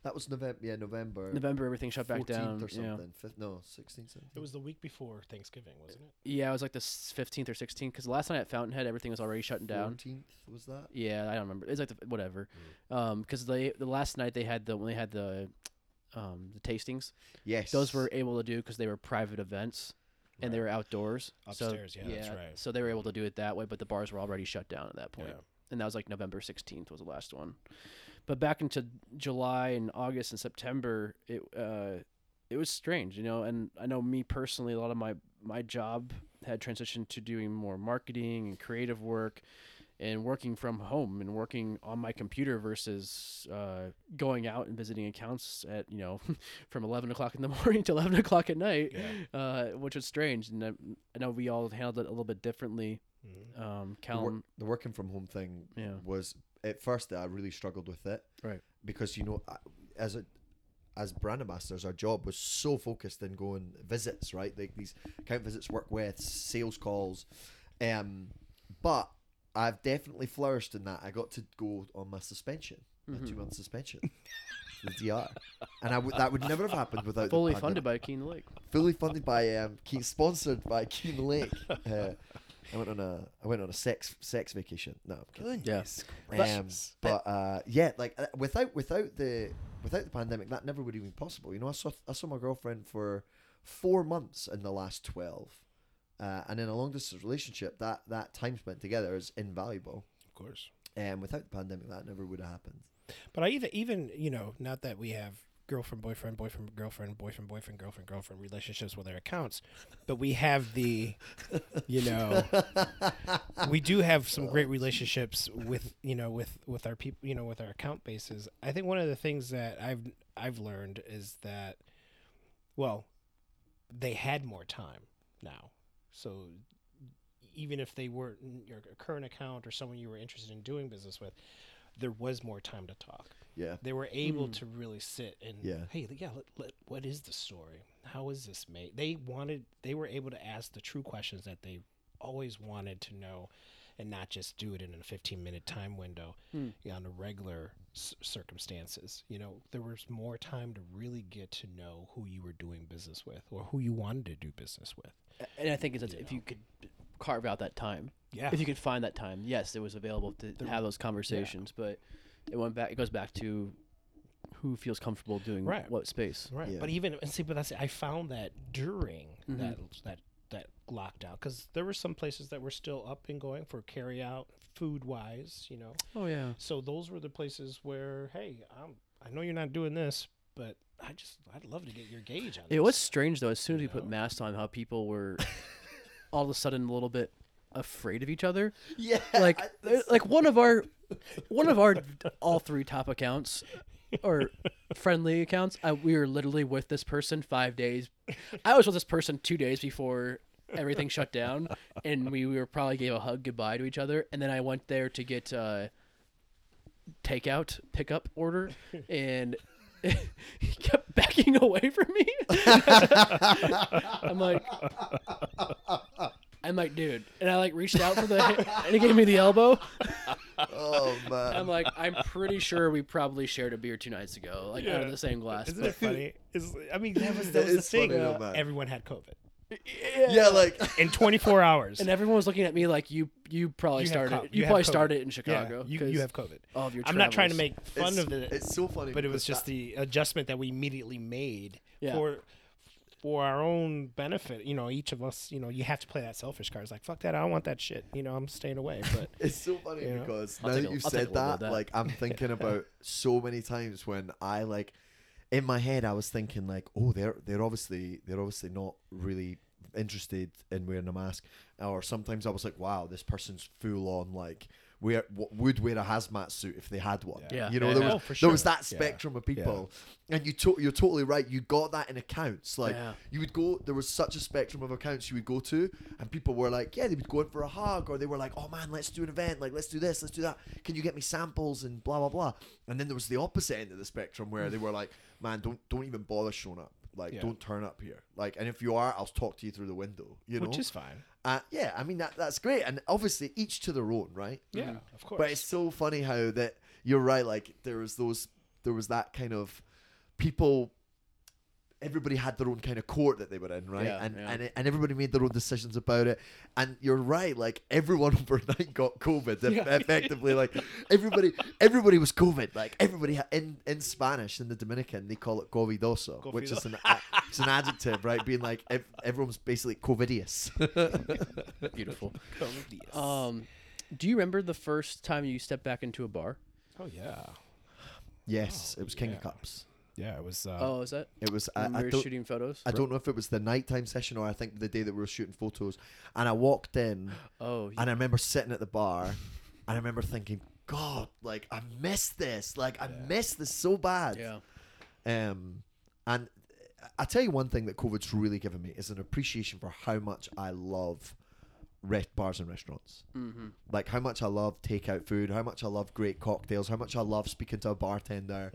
That was November. Yeah, November. November, everything shut back 14th down. or you know. something. Fif- no, 16th, 17th. It was the week before Thanksgiving, wasn't it? Yeah, it was like the fifteenth or sixteenth because last night at Fountainhead, everything was already shutting down. 14th was that? Yeah, I don't remember. It's like the, whatever. Um, because they the last night they had the when they had the, um, the tastings. Yes. Those were able to do because they were private events and they were outdoors. Upstairs, so, yeah, that's right. So they were able to do it that way, but the bars were already shut down at that point. Yeah. And that was like November sixteenth was the last one. But back into July and August and September, it uh, it was strange, you know. And I know me personally, a lot of my my job had transitioned to doing more marketing and creative work, and working from home and working on my computer versus uh, going out and visiting accounts at you know <laughs> from 11 o'clock in the <laughs> morning to 11 o'clock at night uh, which was strange and I, I know we all handled it a little bit differently Mhm. um, The, the working from home thing Yeah. was at first I really struggled with it. Right. Because you know, as a as brand ambassadors, our job was so focused in going visits, right? Like these account visits, work with, sales calls. Um, but I've definitely flourished in that. I got to go on my suspension, my Mhm. two month suspension, the DR, and I would that would never have happened without fully funded by Keen Lake fully funded by um, Keen, sponsored by Keen Lake. <laughs> Uh, I went on a I went on a sex sex vacation. No, I'm kidding. Yeah. Um, gracious. but uh, yeah, like uh, without without the without the pandemic, that never would have been possible. You know, I saw I saw my girlfriend for four months in the last twelve, uh, and in a long distance relationship, that that time spent together is invaluable. Of course. And without the pandemic, that never would have happened. But I even even you know not that we have girlfriend boyfriend boyfriend girlfriend boyfriend boyfriend girlfriend girlfriend relationships with their accounts, but we have the you know <laughs> we do have some great relationships with you know with with our people you know with our account bases. I think one of the things that I've I've learned is that well they had more time now, so even if they weren't your current account or someone you were interested in doing business with, there was more time to talk. Yeah. They were able Hmm. to really sit and Yeah. hey, yeah, let, let, what is the story? How is this made? They wanted, they were able to ask the true questions that they always wanted to know, and not just do it in a 15 minute time window Hmm. yeah, under regular c- circumstances. You know, there was more time to really get to know who you were doing business with or who you wanted to do business with. and I think it's You if know. you could carve out that time Yeah. if you could find that time, yes, it was available to The- have those conversations. But it went back. It goes back to who feels comfortable doing Right. what space. Right. Yeah. But even and see, but that's I found that during Mhm. that that that lockdown because there were some places that were still up and going for carry out food wise, you know. Oh yeah. So those were the places where hey, I'm, I know you're not doing this, but I just I'd love to get your gauge on It this. was strange though. As soon as we You put masks on, how people were <laughs> all of a sudden a little bit afraid of each other. Yeah. Like, I- uh, like one of our, <laughs> one of our all three top accounts or friendly accounts. I, we were literally with this person five days. I was with this person two days before everything shut down, and we were probably gave a hug goodbye to each other. And then I went there to get uh, takeout pickup order, and <laughs> he kept backing away from me. <laughs> I'm like, I'm like, dude, and I like reached out for the, and he gave me the elbow. oh man. I'm like, I'm pretty sure we probably shared a beer two nights ago, like out of the same glass. Isn't but- it funny? Is I mean that was <laughs> that was the It's funny thing. though, man. Everyone had COVID yeah, like <laughs> in 24 hours. And everyone was looking at me like you. You probably You have started. co- you you have probably COVID. started in yeah, Chicago. you, 'cause you have COVID. all of your. I'm not trying to travels. make fun it's, of it, It's so funny, but it was because just that- the adjustment that we immediately made Yeah. for for our own benefit. You know, each of us, you know, you have to play that selfish card. It's like, fuck that, I don't want that shit. You know, I'm staying away. But <laughs> It's so funny You know? because I'll now that a- you've I'll said that, that. like I'm <laughs> thinking about so many times when I like in my head I was thinking like, oh, they're they're obviously they're obviously not really interested in wearing a mask, or sometimes I was like, wow, this person's full on like wear w- would wear a hazmat suit if they had one. Yeah. you know, Yeah, there yeah. was Oh, for there was sure. that Yeah. spectrum of people, and you to- you're totally right. You got that in accounts, like Yeah. you would go there was such a spectrum of accounts you would go to and people were like yeah they would go in for a hug or they were like oh man let's do an event like let's do this let's do that can you get me samples and blah blah blah and then there was the opposite end of the spectrum where they were like man don't don't even bother showing up like Yeah. don't turn up here like and if you are i'll talk to you through the window you know which is fine. Uh, yeah i mean that that's great and obviously each to their own right Yeah, of course. but it's so funny how that you're right. Like there was those, there was that kind of people. Everybody had their own kind of court that they were in, right? Yeah, and yeah. and it, and everybody made their own decisions about it. And you're right. Like everyone overnight <laughs> got COVID. Yeah. Effectively, like everybody, everybody was COVID. Like everybody ha- in in Spanish in the Dominican, they call it covidoso, which is an a- it's an adjective, right? Being like ev- everyone's basically covidious. <laughs> Beautiful. yes. Um, do you remember the first time you stepped back into a bar? oh yeah, yes, Oh, it was King yeah. of Cups. Yeah. It was. Uh, oh, is that? It was. I, when I we were don't- shooting photos. I don't know if it was the nighttime session or I think the day that we were shooting photos. And I walked in Oh, and I remember sitting at the bar and I remember thinking, God, like I missed this. Like I missed this so bad. Yeah. Um, and I tell you one thing that COVID's really given me is an appreciation for how much I love rest bars and restaurants. Mm-hmm. Like how much I love takeout food, how much I love great cocktails, how much I love speaking to a bartender.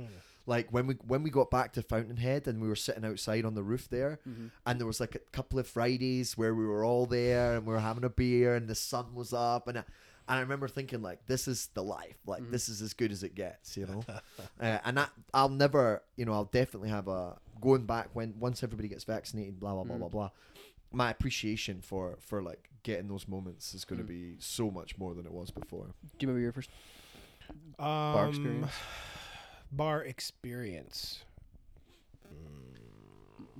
Like when we when we got back to Fountainhead and we were sitting outside on the roof there, Mm-hmm. and there was like a couple of Fridays where we were all there and we were having a beer and the sun was up and. I, and I remember thinking like, this is the life. Like Mm-hmm. this is as good as it gets, you know. <laughs> uh, and that I'll never, you know, I'll definitely have a going back when once everybody gets vaccinated, blah blah blah Mm. blah blah. My appreciation for for like getting those moments is Mm. going to be so much more than it was before. Do you remember your first Um, <sighs> bar experience? Bar experience.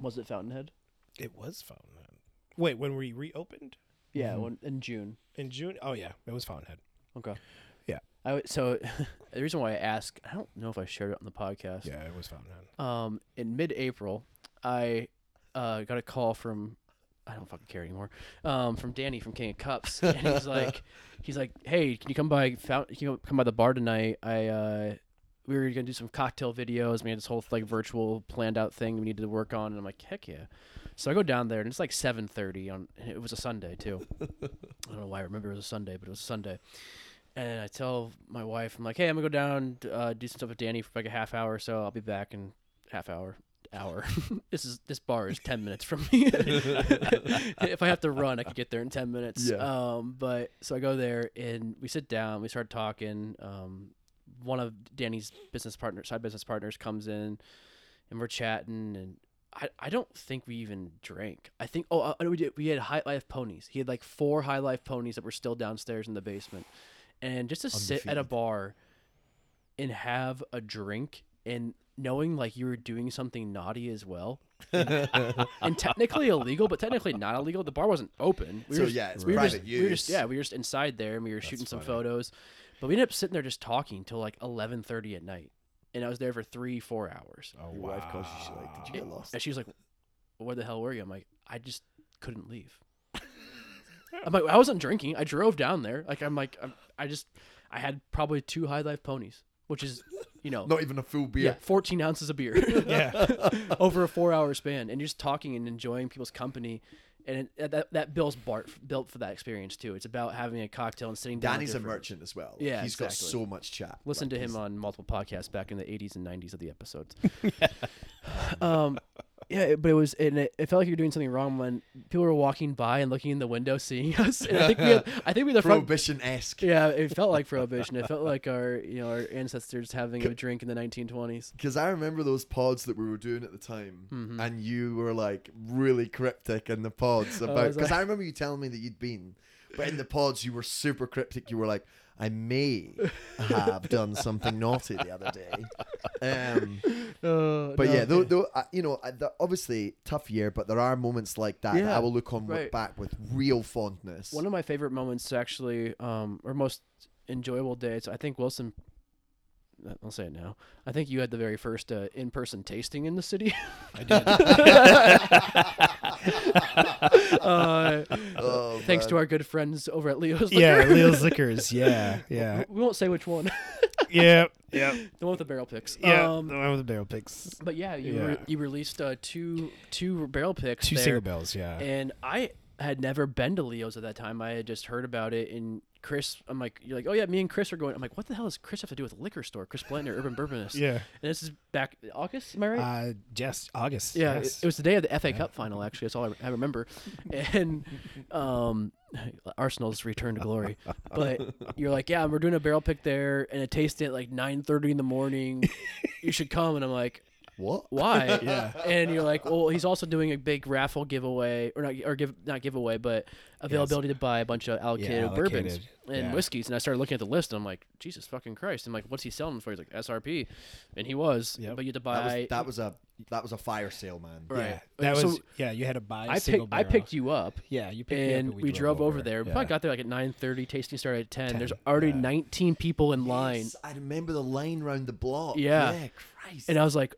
Was it Fountainhead? It was Fountainhead. Wait, when were we reopened Yeah, when, in June. in June? Oh yeah, it was Fountainhead. Okay. Yeah. I w- so <laughs> the reason why I ask, I don't know if I shared it on the podcast. Yeah, it was Fountainhead. Um, in mid-April, I uh, got a call from I don't fucking care anymore. Um, from Danny from King of Cups, <laughs> and he's like, he's like, hey, can you come by? Can you come by the bar tonight? I uh, we were gonna do some cocktail videos. We had this whole like virtual planned out thing we needed to work on, and I'm like, heck yeah. So I go down there, and it's like 7:30 on. It was a Sunday too. <laughs> I don't know why I remember it was a Sunday, but it was a Sunday. And I tell my wife, I'm like, hey, I'm gonna go down, uh, do some stuff with Danny for like a half hour, or so I'll be back in half hour, hour. <laughs> this is this bar is ten minutes from me. <laughs> if I have to run, I could get there in ten minutes. Yeah. Um, but so I go there and we sit down, we start talking. Um, one of Danny's business partners, side business partners, comes in, and we're chatting and. I, I don't think we even drank. I think oh uh, we did we had high life ponies. He had like four high life ponies that were still downstairs in the basement, and just to sit at a bar and have a drink and knowing like you were doing something naughty as well. <laughs> And technically illegal but technically not illegal. The bar wasn't open. We So, were just, yeah, it's we were private just, we were just yeah we were just inside there and we were shooting some funny. photos. But we ended up sitting there just talking till like 11.30 at night. And i was there for three four hours. Oh Your wife calls you, she's like, did you get lost? and she was like where the hell were you? I'm like i just couldn't leave. I'm like i wasn't drinking. I drove down there. Like i'm like I'm, i just i had probably two high life ponies which is you know Not even a full beer. yeah 14 ounces of beer <laughs> Yeah. <laughs> over a four hour span and you're just talking and enjoying people's company and it, that that Bill's Bart built for that experience too. It's about having a cocktail and sitting down. Danny's a merchant as well. Like, Yeah, he's exactly. got so much chat. Listen Like, to him on multiple podcasts back in the 80s and 90s of the episodes. <laughs> um, yeah, but it was and it, it felt like you were doing something wrong when people were walking by and looking in the window, seeing <laughs> us. And I think we had, I think we had the prohibition esque. Yeah, it felt like <laughs> prohibition. It felt like our you know our ancestors having a drink in the 1920s. Because I remember those pods that we were doing at the time, Mhm. and you were like really cryptic in the pods about. was Because like- I remember you telling me that you'd been, but in the pods you were super cryptic. You were like, "I may have done something naughty the other day." Um, <laughs> Uh, but no, yeah, though, though uh, you know, uh, the- obviously tough year, but there are moments like that that I will look on right. back with real fondness. One of my favorite moments, actually, um, or most enjoyable days, I think Wilson. I'll say it now. I think you had the very first uh, in-person tasting in the city. <laughs> I did. <laughs> uh, <laughs> Oh, thanks man. to our good friends over at Leo's. yeah, Leo's Liquors. Yeah, yeah, We won't say which one. yeah, yeah. the one with the barrel picks. Yeah, Um, the one with the barrel picks. but yeah, you Re- you released uh, two two barrel picks. Two there, single bells. Yeah. and I had never been to Leo's at that time. I had just heard about it. And Chris, I'm like, you're like, oh yeah, me and Chris are going. I'm like, what the hell does Chris have to do with a liquor store? Chris Blantner, Urban Bourbonist. <laughs> yeah. And this is back August. Am I right? Uh, yes, August. yeah, yes. it, it was the day of the FA Cup final. Actually, that's all I, I remember. <laughs> And um, Arsenal's return to glory. <laughs> But you're like, yeah, we're doing a barrel pick there, and it tasted at like 9:30 in the morning. you should come. And I'm like, what? why? <laughs> Yeah. And you're like, well, he's also doing a big raffle giveaway, or not, or give not giveaway, but availability to buy a bunch of allocated, bourbons allocated, and yeah. whiskeys. And I started looking at the list, and I'm like, Jesus fucking Christ! I'm like, what's he selling for? He's like SRP, and he was, Yep. but you had to That buy. was that was a that was a fire sale, man. Right. Yeah, that So- was yeah. You had to buy. a I single picked I barrel. picked you up. Yeah, you picked me up And and we, drove over, there. We Yeah. probably got there like at nine thirty. Tasting started at ten. There's already yeah. nineteen people in line, Yes, I remember the line round the block. Yeah. Yeah, Christ. and I was like,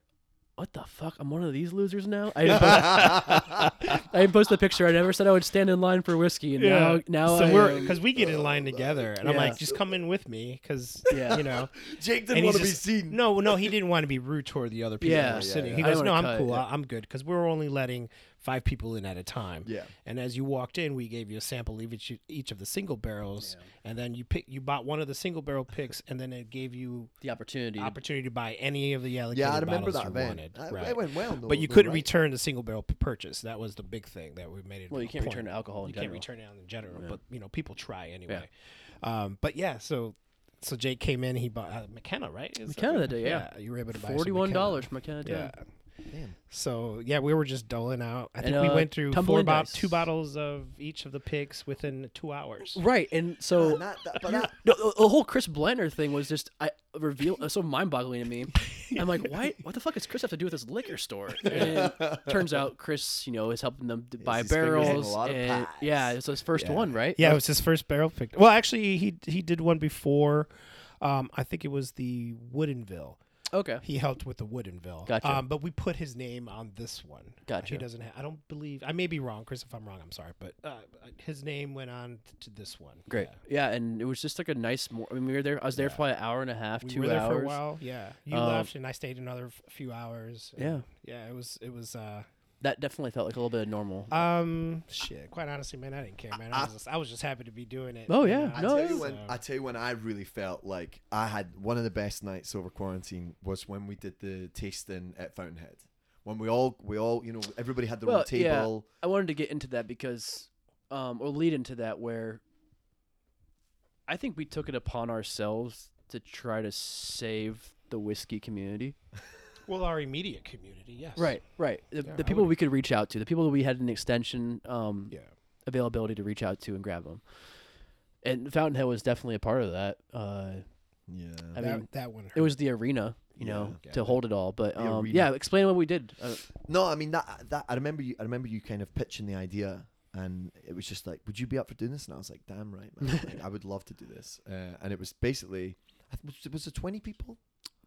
what the fuck? I'm one of these losers now. I didn't post, <laughs> <laughs> I didn't post the picture. I never said I would stand in line for whiskey, and now now so I we're because we get in oh, line together, and I'm like, just come in with me, because Yeah. you know. <laughs> Jake didn't And want to be seen. No, no, he didn't want to be rude toward the other people Yeah. that were sitting. yeah. He goes, "No, wanna I'm cut, cool. yeah. I'm good," because we're only letting five people in at a time. Yeah. And as you walked in, we gave you a sample of each each of the single barrels, and then you pick you bought one of the single barrel picks, and then it gave you the opportunity. opportunity to buy any of the allocated Yeah, I remember bottles that you event. wanted. Uh, right. It went well, though, but you couldn't right? return the single barrel purchase. That was the big thing that we made it. well, you can't point. return alcohol in You general. can't return it in general, Yeah. but you know people try anyway. Um, but yeah, so so Jake came in. He bought uh, McKenna, right? Is that McKenna right? that day, yeah. you were able to buy Forty-one dollars from McKenna. Yeah. Yeah. Damn. So yeah, we were just doling out. I think And, we uh, went through tumbling four bot- dice. two bottles of each of the picks within two hours. Right, and so Man, that- that- but that- No, the, the whole Chris Blender thing was just I reveal uh, so mind-boggling to me. I'm like, why? What the fuck does Chris have to do with this liquor store? And turns <laughs> out Chris, you know, is helping them to buy his a barrels. lot of and, yeah, it's his first Yeah. one, right? Yeah, it was his first barrel pick. Well, actually, he he did one before. Um, I think it was the Woodinville. Okay. He helped with the Woodinville. Gotcha. Um, but we put his name on this one. Gotcha. He doesn't. Ha- I don't believe. I may be wrong, Chris. If I'm wrong, I'm sorry. But uh, his name went on t- to this one. Great. Yeah. Yeah, and it was just like a nice. Mor- I mean, we were there. I was there for Yeah. probably an hour and a half, We two were there hours. for a while. Yeah. You Um, left, and I stayed another f- few hours. Yeah. Yeah. It was. It was. uh That definitely felt like a little bit of normal. Um. Shit. Quite honestly, man, I didn't care, man. I was just, I was just happy to be doing it. Oh, you yeah. know? I No, tell you when So- I tell you when I really felt like I had one of the best nights over quarantine was when we did the tasting at Fountainhead. When we all we all you know everybody had their Well, own yeah. table. I wanted to get into that because, um, or lead into that where I think we took it upon ourselves to try to save the whiskey community. <laughs> Well, our immediate community, yes. Right, right. The, Yeah, the people we could reach out to, the people that we had an extension um, Yeah. availability to reach out to and grab them. And Fountainhead was definitely a part of that. Uh, Yeah. I that, mean, that one. it was the arena, you Yeah. know, Yeah. to hold it all. But um, yeah, explain what we did. Uh, No, I mean that that I remember you I remember you kind of pitching the idea and it was just like, Would you be up for doing this? And I was like, Damn right, man. <laughs> like, I would love to do this. Uh, and it was basically I th- was, was it twenty people?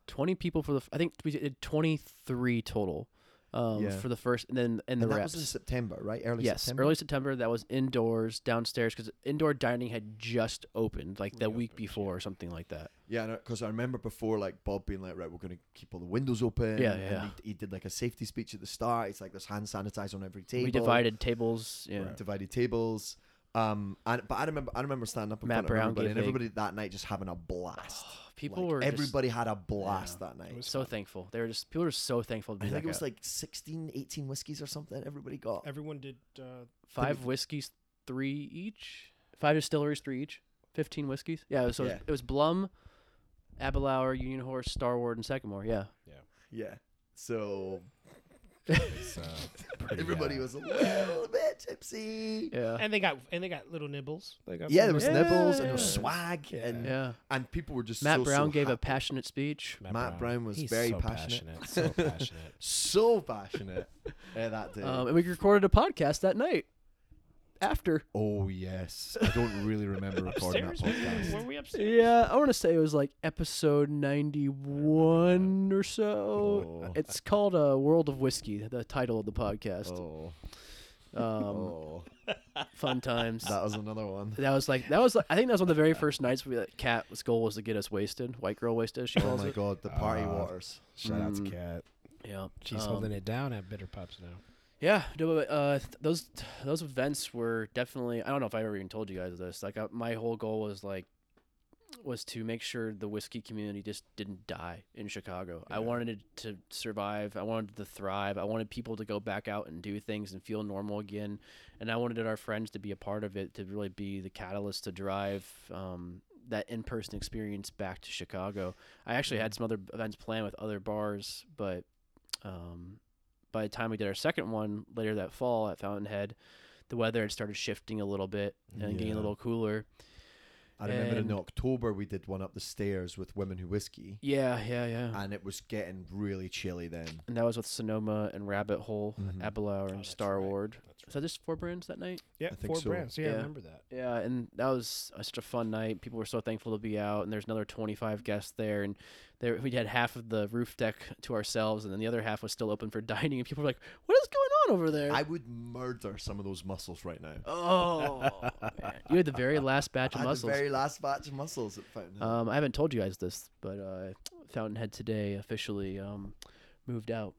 20 people for the, I think we did 23 total um, Yeah. for the first, and then and the and that reps. was in September, right? Early yes, September. early September. That was indoors, downstairs, because indoor dining had just opened, like the week before or something like that. Yeah, because I remember before, like Bob being like, "Right, we're going to keep all the windows open." Yeah, and yeah. He, he did like a safety speech at the start. It's like there's hand sanitizer on every table. We divided tables. Yeah, Right. divided tables. Um, and but I remember, I remember standing up in Matt front Brown of everybody, and everybody that night just having a blast. <gasps> people Like, were just everybody had a blast that night. It was so fun. thankful. They were just people were so thankful to be I think it was out. like 16, 18 whiskeys or something. Everybody got. Everyone did. Uh, five whiskeys, three each. Five distilleries, three each. Fifteen whiskeys. Yeah, so Yeah. it was Blum, Aberlour, Union Horse, Starward, and Sycamore. Yeah. Yeah. So it's, <laughs> pretty, everybody was a little bit tipsy. Yeah. And they got and they got little nibbles. They got Yeah, there was Yeah. nibbles and there was swag, Yeah. and Yeah. and people were just Matt so, Brown so gave a passionate speech. Matt Brown was He's very so passionate. So passionate. so passionate <laughs> uh, that day. <laughs> Um, and we recorded a podcast that night. After. oh yes, I don't really remember <laughs> recording that podcast. Were we upstairs? Yeah, I want to say it was like episode 91 or so. Oh. It's called uh, World of Whiskey, the title of the podcast. Oh, Um, oh, Fun times. that was another one. That was like that was like, I think that was one of the very first nights we like, Kat's goal was to get us wasted, white girl wasted. She Oh my it. god, the party Uh, waters. Shout out to Cat. Yeah, She's um, holding it down at Bitter Pops now. Yeah, uh, those those events were definitely. I don't know if I ever even told you guys this. Like, uh, my whole goal was like was to make sure the whiskey community just didn't die in Chicago. I wanted it to survive. I wanted it to thrive. I wanted people to go back out and do things and feel normal again. And I wanted our friends to be a part of it to really be the catalyst to drive um, that in-person experience back to Chicago. I actually had some other events planned with other bars, but um, by the time we did our second one later that fall at Fountainhead, the weather had started shifting a little bit and getting a little cooler. I remember in And- October we did one up the stairs with Women Who Whiskey, Yeah, yeah, yeah. and it was getting really chilly then. and that was with Sonoma and Rabbit Hole, Mhm. Aberlour, Oh, and that's Star right. Ward. That's Is that just four brands that night? Yeah, I think four so. brands. Yeah, I remember that. Yeah, and that was uh, such a fun night. People were so thankful to be out, and there's another 25 guests there, and there we had half of the roof deck to ourselves, and then the other half was still open for <laughs> dining, and people were like, "What is going on over there?" I would murder some of those mussels right now. oh, man. you had the very last batch I of had mussels. the very last batch of mussels at Fountainhead. Um, I haven't told you guys this, but uh, Fountainhead today officially um, moved out,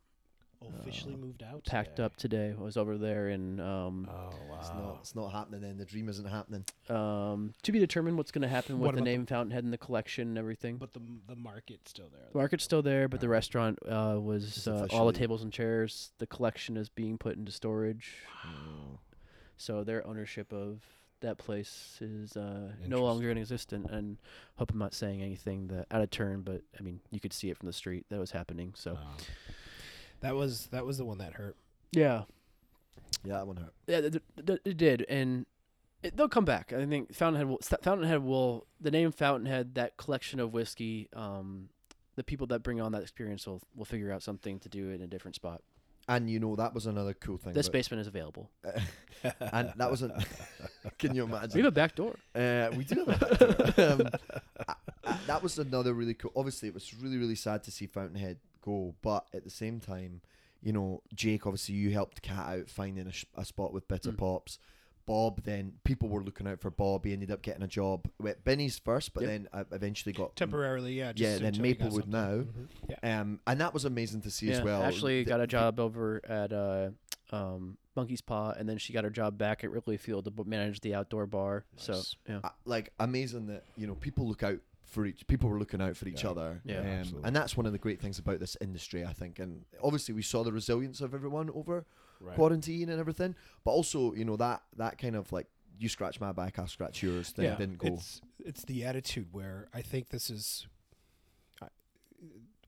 Officially Uh, moved out. packed today. up today. I was over there, and um, Oh wow. it's not. It's not happening. Then the dream isn't happening. um, to be determined what's going to happen with the about the- name Fountainhead and the collection and everything. But the the market's still there. The market's still there, but the restaurant uh, was uh, all the tables and chairs. The collection is being put into storage, Mm. so their ownership of that place is uh, no longer in existence. And hope I'm not saying anything that out of turn, but I mean you could see it from the street that was happening. So Wow. That was that was the one that hurt. yeah, Yeah, that one hurt. yeah, th- th- th- it did, and it, they'll come back. I think Fountainhead will. St- Fountainhead will. The name Fountainhead, that collection of whiskey. Um, the people that bring on that experience will will figure out something to do in a different spot. And you know that was another cool thing. This basement is available. <laughs> and that wasn't. <laughs> can you imagine? We have a back door. Uh, we do have that. <laughs> um, I- I- that was another really cool. Obviously, it was really really sad to see Fountainhead go, but at the same time, you know, Jake, obviously you helped Cat out finding a, a spot with Bitter Mm. Pops. Bob, then people were looking out for Bob. He ended up getting a job with Binny's first, but Yep. then uh, eventually got Temporarily, yeah. Just Yeah, then until he got Maplewood something. now. Mhm. Yeah. Um, and that was amazing to see yeah, as well. Ashley The- got a job over at uh, um, Monkey's Paw, and then she got her job back at Wrigley Field to manage the outdoor bar. So yeah, uh, like amazing that you know people look out for each people were looking out for each Yeah. other Yeah. um, Absolutely. and that's one of the great things about this industry i think and obviously we saw the resilience of everyone over Right. quarantine and everything but also you know that that kind of like you scratch my back i'll scratch yours thing yeah, didn't go It's it's the attitude where I think this is I-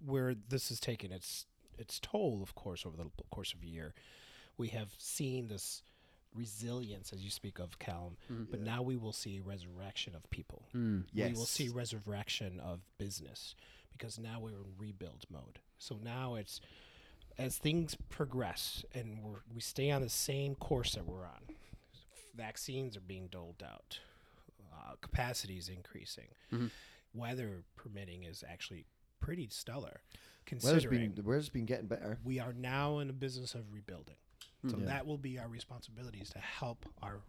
where this has taken its its toll, of course, over the course of a year. We have seen this resilience, as you speak of, Callum, Mhm. but now we will see a resurrection of people. Mm. yes We will see resurrection of business because now we're in rebuild mode. So now it's as things progress and we're, we stay on the same course that we're on. Vaccines are being doled out. Uh, capacity is increasing. Mhm. Weather permitting is actually pretty stellar, weather's considering been the weather's been getting better we are now in a business of rebuilding. So. Yeah. that will be our responsibility is to help our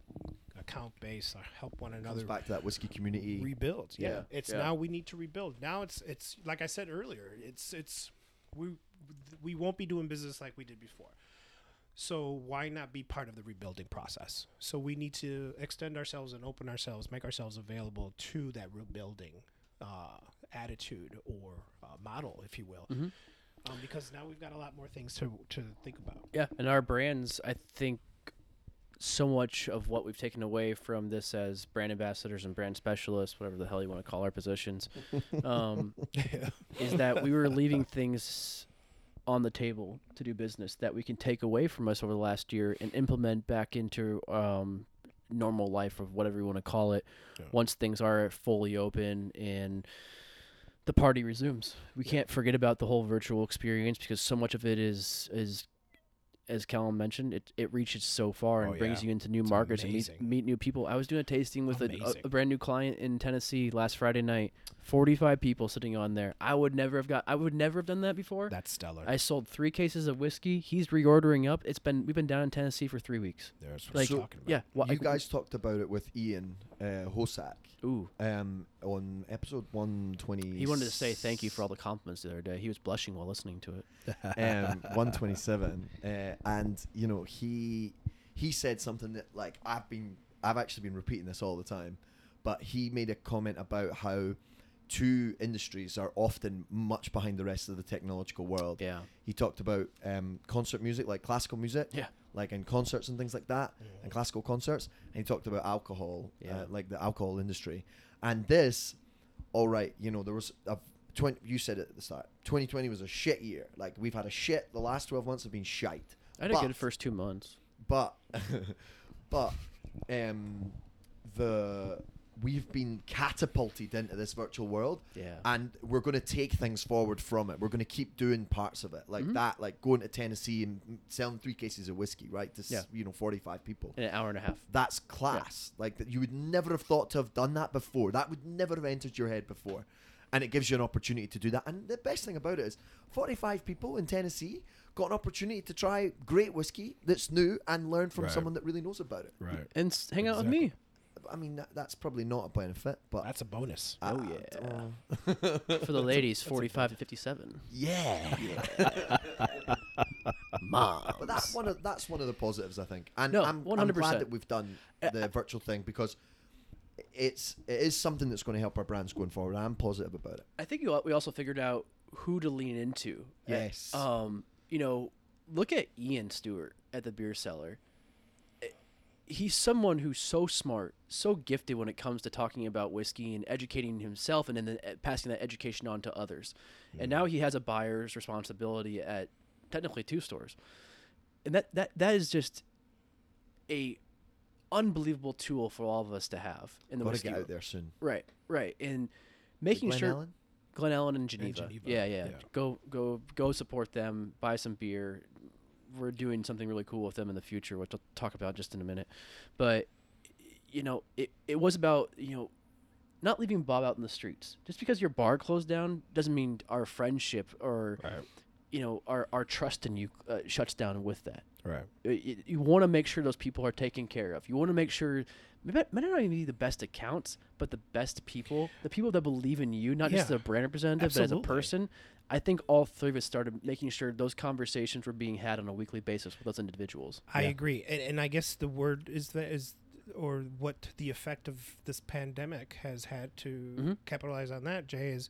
account base, or help one comes another back to that whiskey community rebuild. Yeah, Yeah, it's yeah. now we need to rebuild. Now it's it's like I said earlier. It's it's we we won't be doing business like we did before. So why not be part of the rebuilding process? So we need to extend ourselves and open ourselves, make ourselves available to that rebuilding uh, attitude or uh, model, if you will, Mhm. Um, because now we've got a lot more things to to think about. Yeah, and our brands, I think, so much of what we've taken away from this as brand ambassadors and brand specialists, whatever the hell you want to call our positions, <laughs> um, is that we were <laughs> leaving things on the table to do business that we can take away from us over the last year and implement back into um, normal life of whatever you want to call it Yeah. once things are fully open and the party resumes. We Yeah. can't forget about the whole virtual experience because so much of it is is as Callum mentioned, it, it reaches so far and Oh, brings yeah. you into new It's markets and meet, meet new people. I was doing a tasting with a, a brand new client in Tennessee last Friday night. Forty five people sitting on there. I would never have got. I would never have done that before. That's stellar. I sold three cases of whiskey. He's reordering up. It's been we've been down in Tennessee for three weeks. There's what Like, I'm talking about. Yeah. Well, you I- guys talked about it with ian uh, hosak Ooh. um, on episode 120 He wanted to say thank you for all the compliments the other day. He was blushing while listening to it. <laughs> um, 127 uh, and you know he he said something that like i've been i've actually been repeating this all the time but he made a comment about how two industries are often much behind the rest of the technological world Yeah. he talked about um, concert music like classical music Yeah. like in concerts and things like that and classical concerts and he talked about alcohol Yeah. uh, like the alcohol industry and this all right you know there was a 20, you said it at the start 2020 was a shit year like we've had a shit the last 12 months have been shite I had a good first two months. but <laughs> but um the we've been catapulted into this virtual world Yeah. and we're going to take things forward from it we're going to keep doing parts of it like Mhm. that like going to tennessee and selling three cases of whiskey right to s- Yeah. you know 45 people In an hour and a half. that's class like that you would never have thought to have done that before that would never have entered your head before and it gives you an opportunity to do that and the best thing about it is 45 people in tennessee got an opportunity to try great whiskey that's new and learn from Right. someone that really knows about it Right. And s- hang out with me. I mean that, that's probably not a benefit but That's a bonus. I- Oh, I- yeah. uh, <laughs> For the ladies, 45 to 57. yeah <laughs> <laughs> Mom. But that's one of that's one of the positives I think, and No, I'm, I'm 100%. glad that we've done Uh, the virtual thing because it's it is something that's going to help our brands going forward. I'm positive about it. I think you al- we also figured out who to lean into. Uh, Yes. Um, you know, look at Ian Stewart at the beer cellar. He's someone who's so smart, so gifted when it comes to talking about whiskey and educating himself, and then eh, passing that education on to others. And now he has a buyer's responsibility at technically two stores, and that that that is just a unbelievable tool for all of us to have in the whiskey get out world. there soon. Right, right, and making Glen sure. Ellen? Glen Ellen and Geneva. Geneva, Yeah, yeah, yeah. Go, go, go! Support them. Buy some beer. We're doing something really cool with them in the future, which I'll talk about just in a minute. But you know, it it was about you know not leaving Bob out in the streets. Just because your bar closed down doesn't mean our friendship or Right. you know our our trust in you uh, shuts down with that. Right. Uh, You, want to make sure those people are taken care of. You want to make sure maybe might not even be the best accounts, but the best people, the people that believe in you, not just Yeah, as a brand representative, but as a person. I think all three of us started making sure those conversations were being had on a weekly basis with those individuals. I Yeah. agree, and, and I guess the word is that is, or what the effect of this pandemic has had to Mhm. capitalize on that. Jay is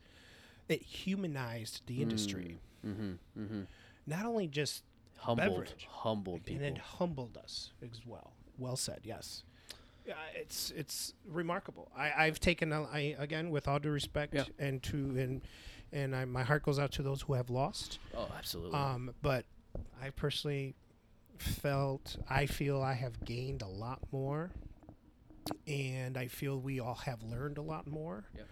it humanized the industry, Mm-hmm. Mm-hmm. not only just Humbled, Beverage. humbled people. and then humbled us as well. Well said. Yes. Yeah, it's it's remarkable. I I've taken a, I again with all due respect Yeah. and to and and I, my heart goes out to those who have lost. oh, absolutely. Um, but I personally felt I feel I have gained a lot more, and I feel we all have learned a lot more, Yeah.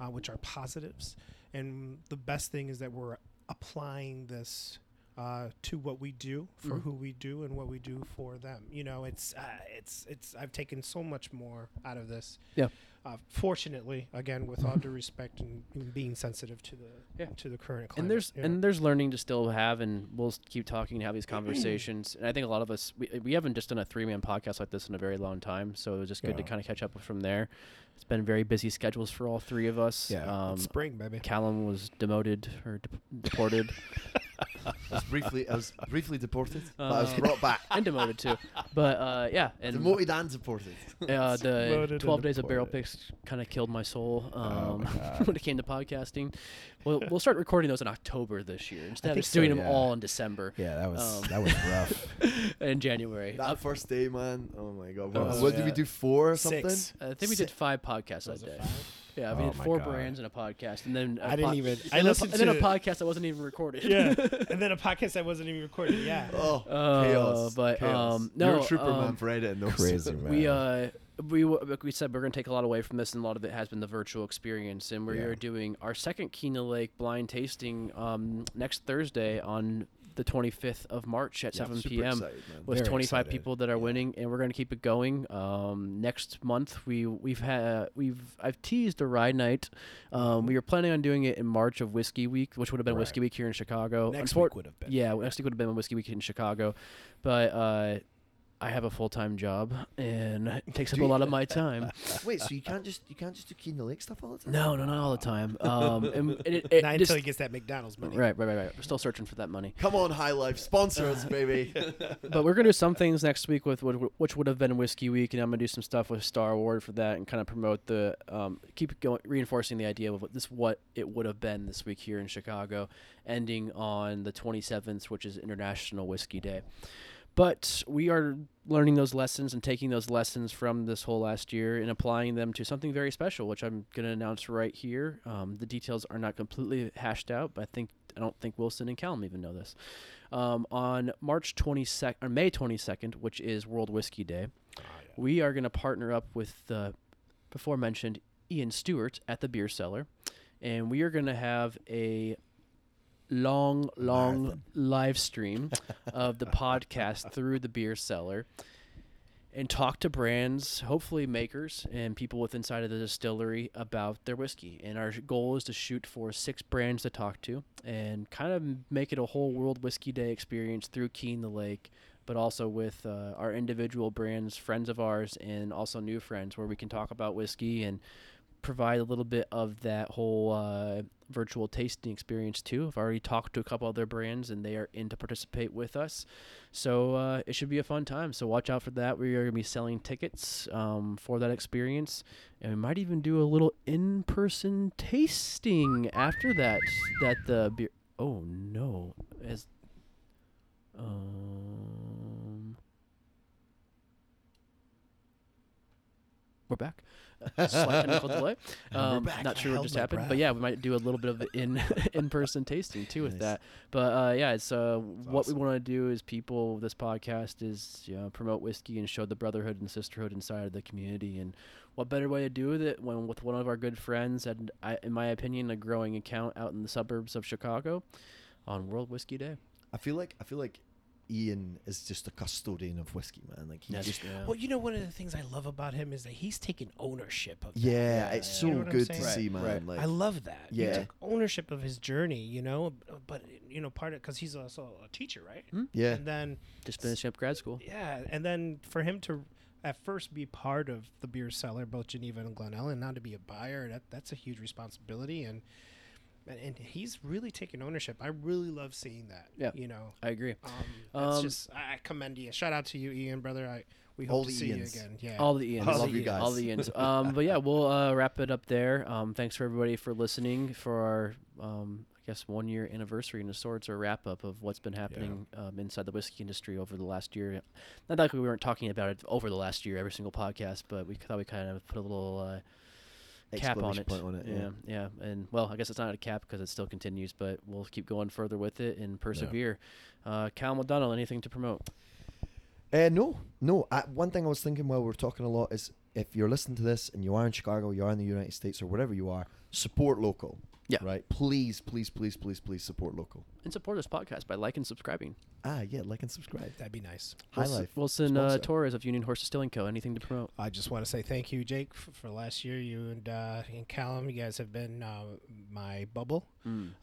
uh, which are positives. And the best thing is that we're applying this. Uh, to what we do for Mhm. who we do and what we do for them, you know, it's uh, it's it's. I've taken so much more out of this. Yeah. Uh, fortunately, again, with all due respect and, and being sensitive to the Yeah. to the current climate. and there's yeah. and there's learning to still have, and we'll keep talking and have these conversations. and I think a lot of us we, we haven't just done a three man podcast like this in a very long time, so it was just good to kind of catch up from there. It's been very busy schedules for all three of us. Yeah, um, it's spring, baby. Callum was demoted or de- deported <laughs> I was briefly, I was briefly deported, but I was Uh, brought back. <laughs> and demoted too. But uh, yeah, and Demoted and deported. <laughs> uh, the Demoted and 12 days of barrel deported. picks kind of killed my soul Oh, um, my God. when it came to podcasting. We'll, we'll start recording those in October this year instead of think so, doing them all in December Yeah, that was Um, that was rough. <laughs> in January. That Uh, first day, man. Oh my god. Oh, What, what did we do? Four or something? Six. I think we did five podcasts that day. five? Yeah, we Oh did four God. brands and a podcast, and then I I didn't even- I And, a, listened and then a podcast that wasn't even recorded. Yeah, <laughs> and then a podcast that wasn't even recorded. Yeah. Oh, Uh, chaos. but, chaos. um, You're a trooper, man, um, for editing those. Crazy <laughs> man. we uh we like we said we're gonna take a lot away from this, and a lot of it has been the virtual experience. And we Yeah. are doing our second Kena Lake blind tasting um next Thursday on the 25th of March at Yeah, 7 p.m. excited, with Very 25 excited. people that are Yeah. winning, and we're gonna keep it going. Um, next month we we've had we've I've teased a ride night. Um, we were planning on doing it in March of Whiskey Week, which would have been Right. Whiskey Week here in Chicago. Next Unfor- week would have been. yeah, next week would have been Whiskey Week in Chicago, but uh, I have a full time job and it takes up a lot of <laughs> my time. Wait, so you can't just you can't just do Keen the Lake stuff all the time? no, no, not all the time. Um, and, <laughs> and it, it Not just- until he gets that McDonald's money. right, right, right, right. We're still searching for that money, Come on, High Life, sponsor us, baby. <laughs> but we're gonna do some things next week with what, which would have been Whiskey Week, and I'm gonna do some stuff with Star Wars for that, and kind of promote the um, keep going, reinforcing the idea of this what it would have been this week here in Chicago, ending on the 27th, which is International Whiskey Day. But we are learning those lessons and taking those lessons from this whole last year and applying them to something very special, which I'm going to announce right here. Um, the details are not completely hashed out, but I think I don't think Wilson and Callum even know this. Um, on March 22nd or May 22nd, which is World Whiskey Day, Oh, yeah. we are going to partner up with the before mentioned Ian Stewart at the Beer Cellar, and we are going to have a long, long Marathon. live stream of the podcast <laughs> through the Beer Cellar and talk to brands, hopefully makers and people with inside of the distillery about their whiskey. And our goal is to shoot for six brands to talk to and kind of make it a whole World Whiskey Day experience through Keen the Lake, but also with uh, our individual brands, friends of ours, and also new friends, where we can talk about whiskey and provide a little bit of that whole uh, virtual tasting experience too. I've already talked to a couple other brands and they are in to participate with us. So uh, it should be a fun time. So watch out for that. We are going to be selling tickets um, for that experience. And we might even do a little in person tasting after that. That the beer. Oh no. As. Um. We're back. <laughs> Technical delay. <laughs> Um, not sure what just happened, but yeah, we might do a little bit of in <laughs> in person tasting too with Nice. that. But uh, yeah, it's uh, what awesome. we want to do is people. This podcast is you know, promote whiskey and show the brotherhood and sisterhood inside of the community. And what better way to do with it when with one of our good friends and I, in my opinion, a growing account out in the suburbs of Chicago on World Whiskey Day. I feel like I feel like Ian is just a custodian of whiskey, man. Like he Yes, just yeah. Well, you know, one of the things I love about him is that he's taken ownership of. yeah, Yeah, it's yeah. so You know good to? Right, see, man. right. Like I love that. Yeah. He took ownership of his journey, you know. But you know, part of because he's also a teacher, right? Hmm? yeah, And then Just finishing up grad school. yeah, and then for him to at first be part of the beer cellar, both Geneva and Glen Ellyn, now to be a buyer, that that's a huge responsibility, and and, and he's really taken ownership. I really love seeing that. Yeah. you know, I agree. um, that's Um, just I I commend you. Shout out to you, Ian, brother. I we All hope to the see Ians. you again. Yeah, All the Ians. All love the you guys. All the Ians. Um, but yeah, we'll uh, wrap it up there. Um, thanks for everybody for listening for our, um, I guess, one year anniversary and a sorts or wrap up of what's been happening um, inside the whiskey industry over the last year. Not that we weren't talking about it over the last year, every single podcast, but we thought we kind of put a little uh, cap on it. on it, yeah, yeah. And well, I guess it's not a cap because it still continues, but we'll keep going further with it and persevere. Uh, Cal McDonald, anything to promote? Uh, no, no. I, one thing I was thinking while we were talking a lot is if you're listening to this and you are in Chicago, you are in the United States or wherever you are, support local. Yeah. Right. Please, please, please, please, please support local. And support this podcast by liking and subscribing. Ah, yeah. Like and subscribe. that'd be nice. High Wilson, life. Wilson uh, sponsor. Torres of Union Horse Distilling Co. Anything to promote? I just want to say thank you, Jake, f- for last year. You and uh, and Callum, you guys have been uh, my bubble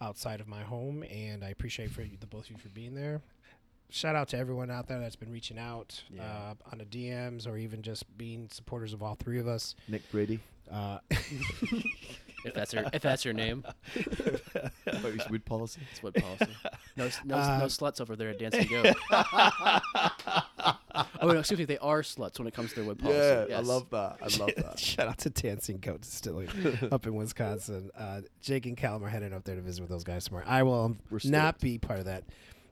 outside of my home, and I appreciate for you, the both of you for being there. Shout out to everyone out there that's been reaching out Yeah. uh, on the DMs or even just being supporters of all three of us. Nick Brady. Uh, <laughs> If that's her, if that's your name, About his wood policy. it's what policy. No, no, s- no sluts over there at Dancing Goat. <laughs> oh, no, excuse me. They are sluts when it comes to their wood policy. Yeah, I love that. I love that. <laughs> shout out to Dancing Goat Distilling <laughs> up in Wisconsin. Uh, Jake and Callum are heading up there to visit with those guys tomorrow. I will We're not stoked. be part of that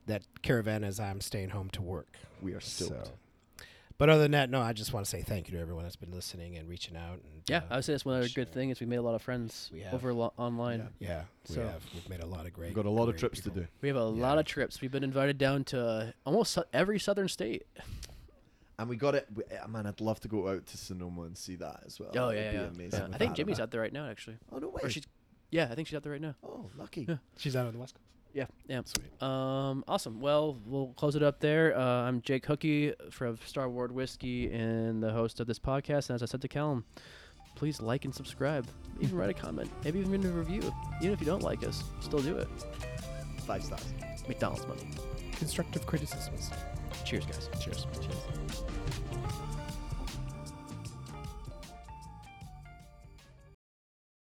that caravan as I'm staying home to work. We are stoked. So, but other than that, no, I just want to say thank you to everyone that's been listening and reaching out. And, Yeah, uh, I would say that's one other sure. good thing is we made a lot of friends We have. over lo- online. yeah, we So- have. We've made a lot of great. We've got a lot of great trips to do. We have a lot of trips. We've been invited down to uh, almost su- every southern state. And we got it. We, uh, man, I'd love to go out to Sonoma and see that as well. Oh That'd yeah, be yeah. amazing. yeah. I think Jimmy's out there right now, actually. Oh no way. Or she's, yeah, I think she's out there right now. oh, lucky. Yeah. She's out on the west coast. Yeah, yeah. Sweet. Um, awesome. Well, we'll close it up there. Uh, I'm Jake Hookie from Starward Whiskey and the host of this podcast. And as I said to Callum, please like and subscribe. Even write a comment. Maybe even a review. Even if you don't like us, still do it. Five stars. McDonald's money. Constructive criticisms. Cheers, guys. Cheers. Cheers.